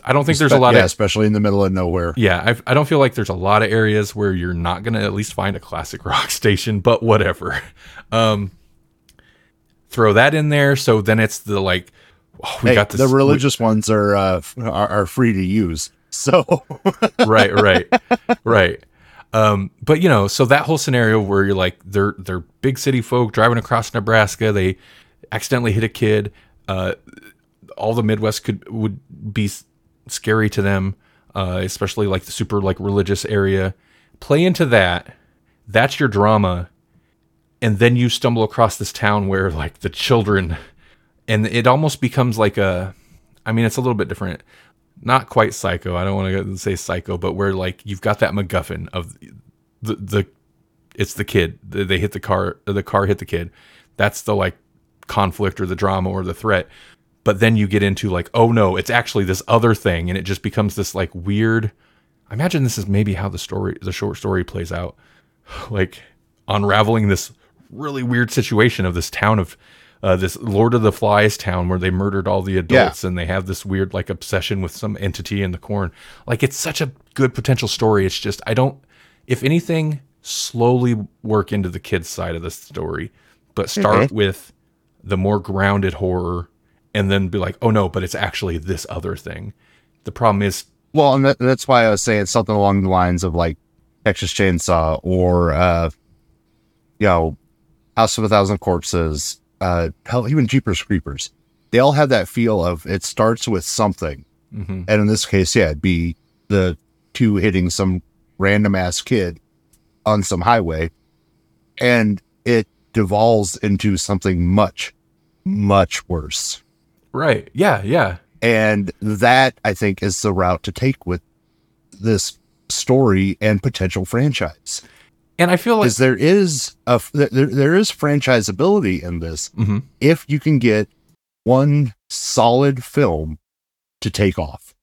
F: I don't think there's a lot
E: yeah,
F: of
E: especially in the middle of nowhere.
F: yeah, I, I don't feel like there's a lot of areas where you're not going to at least find a classic rock station, but whatever. Um, throw that in there. So then it's the like, oh, we
E: Hey,
F: got this.
E: the religious ones are, uh, are are free to use. So
F: right, right, right. Um, but you know, so that whole scenario where you're like, they're they're big city folk driving across Nebraska, they accidentally hit a kid. Uh, all the Midwest could would be scary to them, uh, especially like the super like religious area. Play into that. That's your drama, and then you stumble across this town where like the children, and it almost becomes like a. I mean, it's a little bit different not quite psycho. I don't want to say psycho, but where like you've got that MacGuffin of the the it's the kid. They hit the car. The car hit the kid. That's the like conflict or the drama or the threat. But then you get into like, oh no, it's actually this other thing, and it just becomes this like weird. I imagine this is maybe how the story, the short story, plays out, like unraveling this really weird situation of this town of uh, this Lord of the Flies town where they murdered all the adults and they have this weird like obsession with some entity in the corn. Like it's such a good potential story. It's just I don't if anything slowly work into the kids side of the story, but start with the more grounded horror and then be like, "Oh no, but it's actually this other thing." The problem is
E: well, and that, that's why I was saying something along the lines of like Texas Chainsaw or uh, you know, House of a Thousand Corpses, uh, hell, even Jeepers Creepers. They all have that feel of it starts with something,
F: hmm
E: and in this case, yeah, it'd be the two hitting some random ass kid on some highway, and it devolves into something much, much worse.
F: Right. Yeah. Yeah.
E: And that I think is the route to take with this story and potential franchise.
F: And I feel like
E: there is a there, there is franchisability in this
F: Mhm.
E: if you can get one solid film to take off.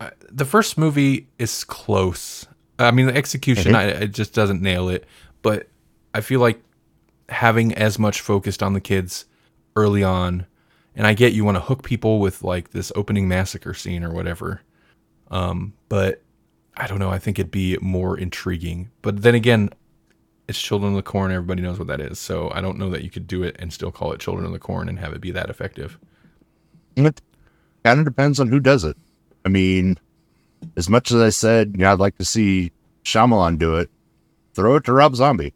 F: uh, the first movie is close. I mean, the execution
E: Mhm.
F: I, it just doesn't nail it, but I feel like having as much focused on the kids early on, and I get you want to hook people with like this opening massacre scene or whatever, um, but I don't know. I think it'd be more intriguing. But then again, it's Children of the Corn. Everybody knows what that is, so I don't know that you could do it and still call it Children of the Corn and have it be that effective.
E: It kind of depends on who does it. I mean, as much as I said, you know, I'd like to see Shyamalan do it, throw it to Rob Zombie.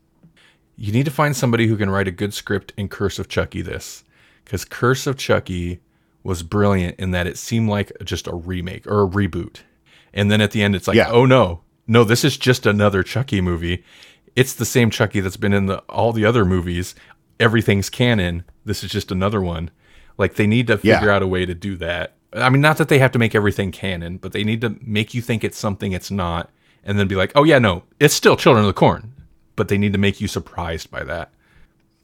F: you need to find somebody who can write a good script in Curse of Chucky this. Because Curse of Chucky was brilliant in that it seemed like just a remake or a reboot. And then at the end, it's like,
E: Yeah.
F: oh no, no, this is just another Chucky movie. It's the same Chucky that's been in the all the other movies. Everything's canon. This is just another one. Like they need to
E: Yeah.
F: figure out a way to do that. I mean, not that they have to make everything canon, but they need to make you think it's something it's not, and then be like, oh yeah, no, it's still Children of the Corn. But they need to make you surprised by that.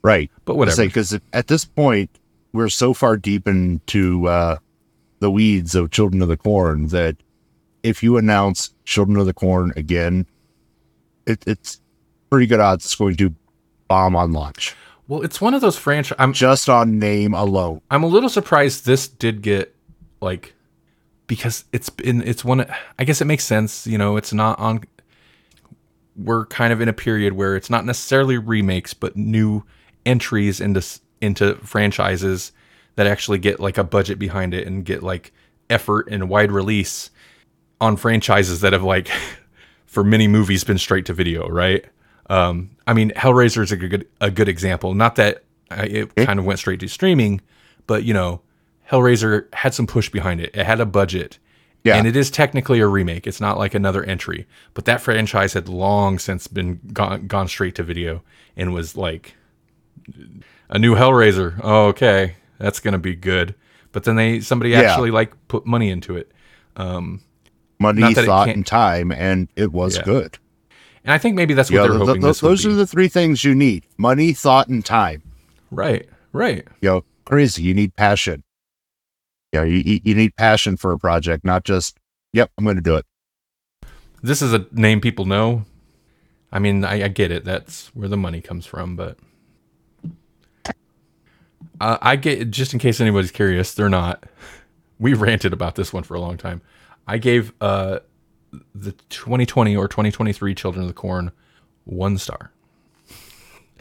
E: Right.
F: But whatever.
E: Because at this point, we're so far deep into uh, the weeds of Children of the Corn that if you announce Children of the Corn again, it, it's pretty good odds it's going to bomb on launch,
F: Well, it's one of those franchise. I'm
E: just on name alone.
F: I'm a little surprised this did get like because it's been it's one. I guess it makes sense. You know, it's not on. We're kind of in a period where it's not necessarily remakes, but new entries into into franchises that actually get like a budget behind it and get like effort and wide release on franchises that have like for many movies been straight to video, right? Um, I mean, Hellraiser is a good a good example. Not that it kind of went straight to streaming, but you know, Hellraiser had some push behind it. It had a budget,
E: Yeah.
F: and it is technically a remake. It's not like another entry, but that franchise had long since been gone gone straight to video and was like a new Hellraiser. Oh, okay, that's gonna be good. But then they somebody
E: Yeah.
F: actually like put money into it.
E: Money,
F: Not that it
E: thought, and time, and it was
F: Yeah.
E: good.
F: And I think maybe that's what
E: know,
F: they're
E: th-
F: hoping
E: th-
F: this would
E: those are the three things you need: money, thought, and time.
F: right, right.
E: You know, crazy. You need passion. You know, you, you you need passion for a project, not just, "Yep, I'm going to do it."
F: This is a name people know. I mean, I, I get it. That's where the money comes from, but uh, I get just in case anybody's curious, they're not. We ranted about this one for a long time. I gave uh, the 2020 or 2023 Children of the Corn one star.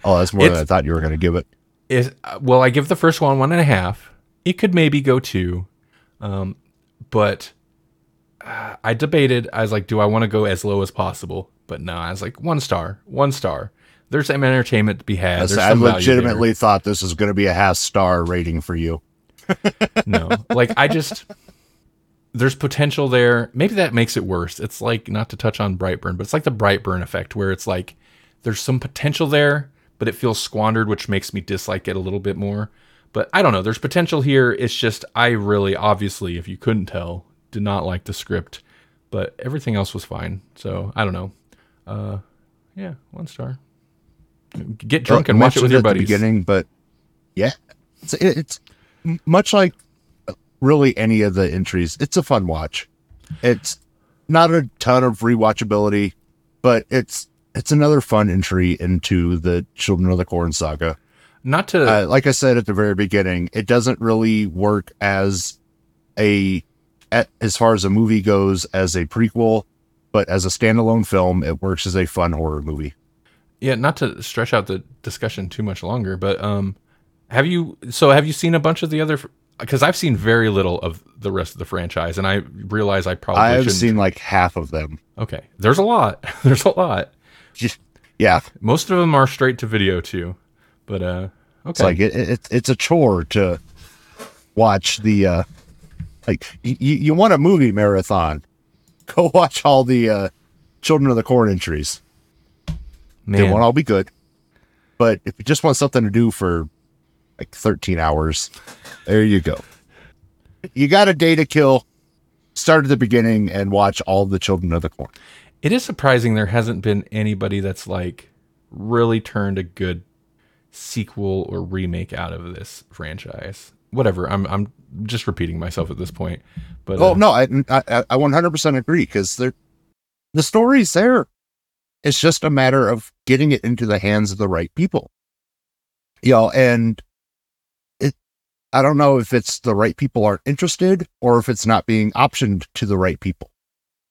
E: Oh, that's more than I thought you were going to give it.
F: is uh, well, I give the first one one and a half. It could maybe go two, um, but uh, I debated. I was like, do I want to go as low as possible? But no, I was like one star, one star. There's some entertainment to be had. There's
E: I legitimately thought this was going to be a half star rating for you.
F: no. Like I just there's potential there. Maybe that makes it worse. It's like not to touch on Brightburn, but it's like the Brightburn effect where it's like there's some potential there, but it feels squandered, which makes me dislike it a little bit more. But I don't know. There's potential here. It's just I really, obviously, if you couldn't tell, did not like the script, but everything else was fine. So I don't know. Uh, yeah, one star. Get drunk and watch it with your
E: at the
F: buddies.
E: beginning, but yeah, it's, it's much like really any of the entries. It's a fun watch. It's not a ton of rewatchability, but it's it's another fun entry into the Children of the Corn saga.
F: Not to
E: Uh, like I said at the very beginning, it doesn't really work as a at, as far as a movie goes as a prequel, but as a standalone film, it works as a fun horror movie.
F: yeah, not to stretch out the discussion too much longer, but um, have you? So have you seen a bunch of the other? Because I've seen very little of the rest of the franchise, and I realize I probably
E: I've
F: shouldn't.
E: seen like half of them.
F: Okay, there's a lot. there's a lot,
E: just- yeah,
F: Most of them are straight to video too, but uh, okay.
E: it's like it, it, it's a chore to watch the uh like you, you want a movie marathon go watch all the uh children of the corn entries they won't all be good but if you just want something to do for like 13 hours there you go you got a day to kill start at the beginning and watch all the children of the corn
F: it is surprising there hasn't been anybody that's like really turned a good sequel or remake out of this franchise. Whatever. I'm I'm just repeating myself at this point. But
E: Oh
F: uh,
E: no, I I, I 100% agree because the the story's there. It's just a matter of getting it into the hands of the right people. You know, and I don't know if it's the right people aren't interested or if it's not being optioned to the right people.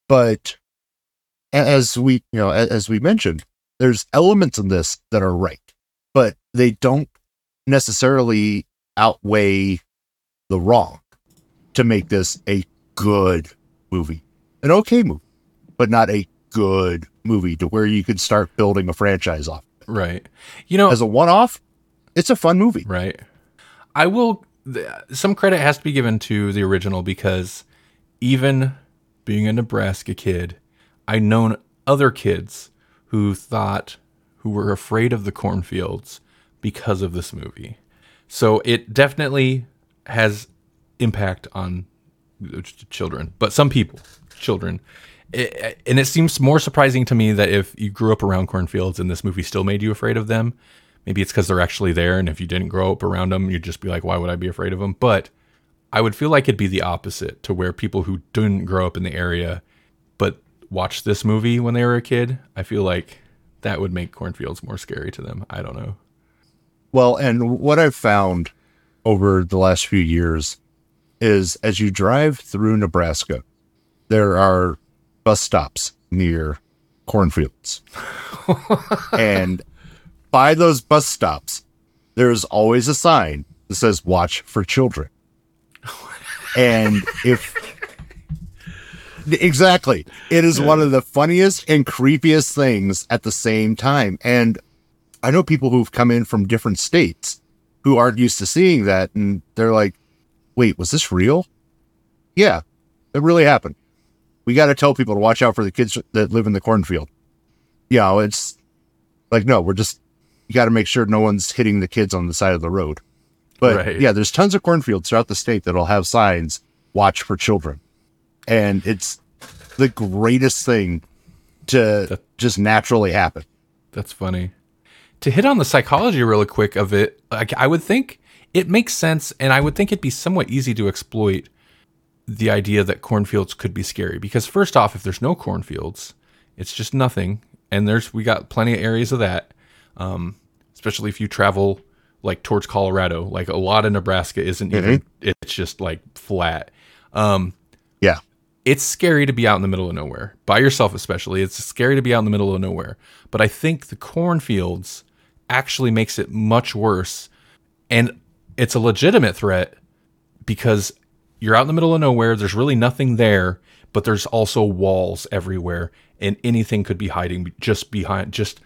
E: But as we you know as we mentioned, there's elements in this that are right, but they don't necessarily outweigh the wrong to make this a good movie. An okay movie, but not a good movie to where you could start building a franchise off.
F: right. You know,
E: As a one off, it's a fun movie.
F: Right. I will. Some credit has to be given to the original because even being a Nebraska kid, I known other kids who thought, who were afraid of the cornfields because of this movie. So it definitely has impact on children, but some people, children. It, and it seems more surprising to me that if you grew up around cornfields and this movie still made you afraid of them, maybe it's because they're actually there. And if you didn't grow up around them, you'd just be like, why would I be afraid of them? But I would feel like it'd be the opposite to where people who didn't grow up in the area but watched this movie when they were a kid, I feel like that would make cornfields more scary to them. I don't know.
E: Well, and what I've found over the last few years is as you drive through Nebraska, there are bus stops near cornfields. and by those bus stops, there's always a sign that says watch for children. And if exactly, it is one of the funniest and creepiest things at the same time. And I know people who've come in from different states who aren't used to seeing that, and they're like, "Wait, was this real?" Yeah, it really happened. We got to tell people to watch out for the kids that live in the cornfield. You know, it's like, no, we're just you got to make sure no one's hitting the kids on the side of the road. But
F: Right.
E: yeah, there's tons of cornfields throughout the state that'll have signs "Watch for children," and it's the greatest thing to
F: That-
E: just naturally happen.
F: That's funny. To hit on the psychology really quick of it, like I would think it makes sense, and I would think it'd be somewhat easy to exploit the idea that cornfields could be scary. Because first off, if there's no cornfields, it's just nothing, and there's we got plenty of areas of that. Um, especially if you travel like towards Colorado, like a lot of Nebraska isn't even it's just like flat. Um,
E: Yeah.
F: it's scary to be out in the middle of nowhere by yourself especially it's scary to be out in the middle of nowhere but i think the cornfields actually makes it much worse and it's a legitimate threat because you're out in the middle of nowhere there's really nothing there but there's also walls everywhere and anything could be hiding just behind just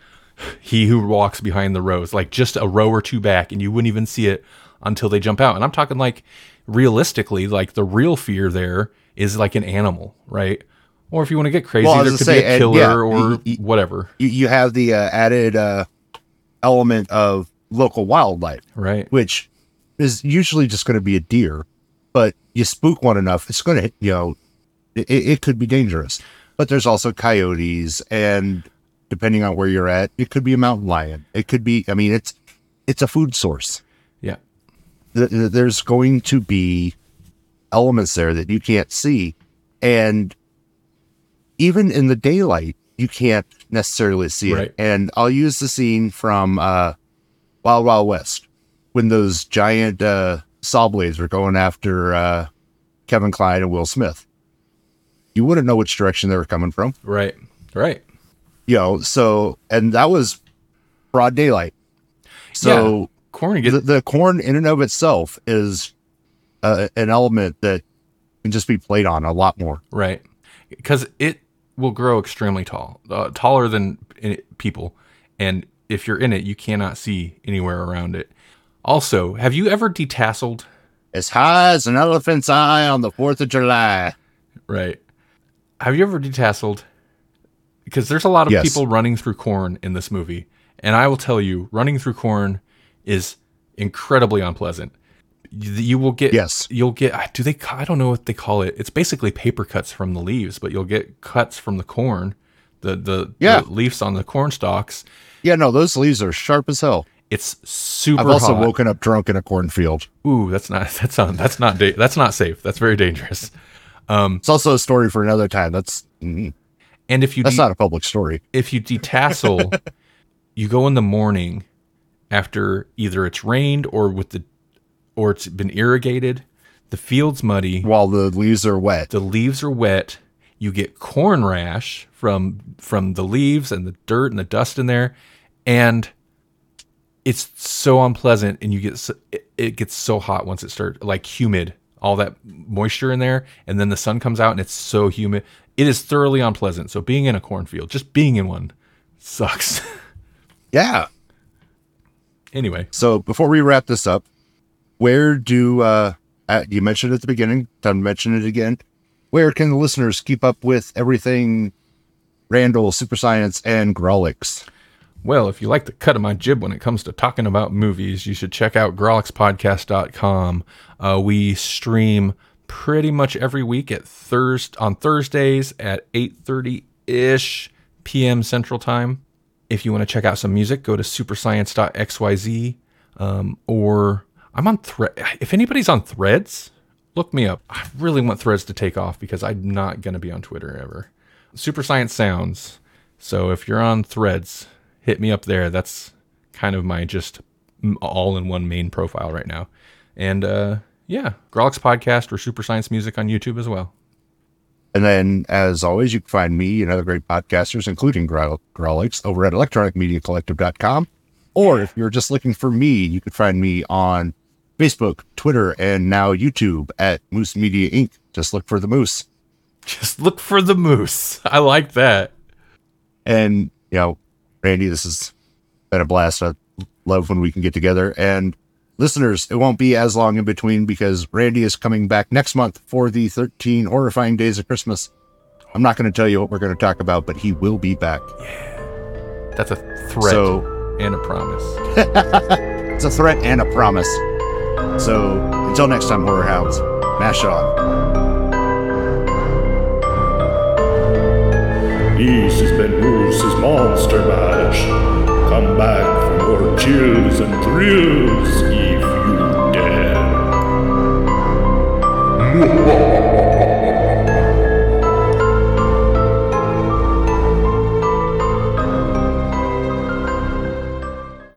F: he who walks behind the rows like just a row or two back and you wouldn't even see it until they jump out. And i'm talking like realistically like the real fear there is like an animal right? Or if you want to get crazy
E: Well,
F: there could
E: say,
F: be a killer
E: yeah,
F: or
E: y- y-
F: whatever.
E: you, you have the uh, added uh, element of local wildlife,
F: right.
E: which is usually just going to be a deer, but you spook one enough, it's going to, you know, it, it could be dangerous. But there's also coyotes, and depending on where you're at, it could be a mountain lion. It could be, I mean, it's it's a food source.
F: yeah
E: Th- th- There's going to be elements there that you can't see, and even in the daylight, you can't necessarily see
F: Right.
E: it. And I'll use the scene from uh, Wild Wild West when those giant uh, saw blades were going after uh, Kevin Kline and Will Smith. You wouldn't know which direction they were coming from,
F: right right
E: you know. So, and that was broad daylight. So
F: yeah. corn get
E: the, the corn in and of itself is uh, an element that can just be played on a lot more.
F: Right. Because it, will grow extremely tall, uh, taller than people. And if you're in it, you cannot see anywhere around it. Also, have you ever detasseled?
E: As high as an elephant's eye on the 4th of July.
F: Right. Have you ever detasseled? Because there's a lot of
E: Yes.
F: people running through corn in this movie. And I will tell you, running through corn is incredibly unpleasant. You, you will get,
E: Yes.
F: you'll get, do they, I don't know what they call it. It's basically paper cuts from the leaves, but you'll get cuts from the corn, the, the,
E: Yeah.
F: the leaves on the corn stalks.
E: Yeah, no, those leaves are sharp as hell.
F: It's super
E: I've also
F: hot.
E: woken up drunk in a cornfield.
F: Ooh, that's not, that's not, that's not, da- that's not safe. That's very dangerous.
E: Um, It's also a story for another time. That's mm,
F: And if you,
E: that's
F: de-
E: not a public story.
F: if you detassel, you go in the morning after either it's rained or with the or it's been irrigated. The field's muddy.
E: While the leaves are wet.
F: The leaves are wet. You get corn rash from from the leaves and the dirt and the dust in there, and it's so unpleasant. And you get so, it, it gets so hot once it starts like humid, all that moisture in there, and then the sun comes out and it's so humid. It is thoroughly unpleasant. So being in a cornfield, just being in one, sucks.
E: Yeah.
F: anyway,
E: So before we wrap this up, where do uh, you mentioned at the beginning, time to mention it again. Where can the listeners keep up with everything Randal, Super Science, and Grawlix?
F: Well, if you like the cut of my jib when it comes to talking about movies, you should check out grawlixpodcast.com. Uh, we stream pretty much every week at Thurs on Thursdays at 8:30 ish p.m. Central Time. If you want to check out some music, go to superscience.xyz um, or I'm on thread. If anybody's on Threads, look me up. I really want Threads to take off because I'm not going to be on Twitter ever. Super Science Sounds. So if you're on Threads, hit me up there. That's kind of my just all in one main profile right now. And uh, yeah, Grawlix Podcast or Super Science Music on YouTube as well.
E: And then, as always, you can find me and other great podcasters, including Gro- Grawlix, over at electronicmediacollective.com. Or if you're just looking for me, you can find me on Facebook, Twitter, and now YouTube at Moose Media Inc. Just look for the Moose.
F: Just look for the moose. I like that.
E: And, you know, Randy, this has been a blast. I love when we can get together. And listeners, it won't be as long in between because Randy is coming back next month for the 13 horrifying days of Christmas. I'm not going to tell you what we're going to talk about, but he will be back. Yeah.
F: That's a threat
E: So
F: and a promise.
E: it's a threat and a promise. So until next time, Horror Hounds, mash on.
D: This has been Moose's Monster Mash. Come back for more chills and thrills if you dare.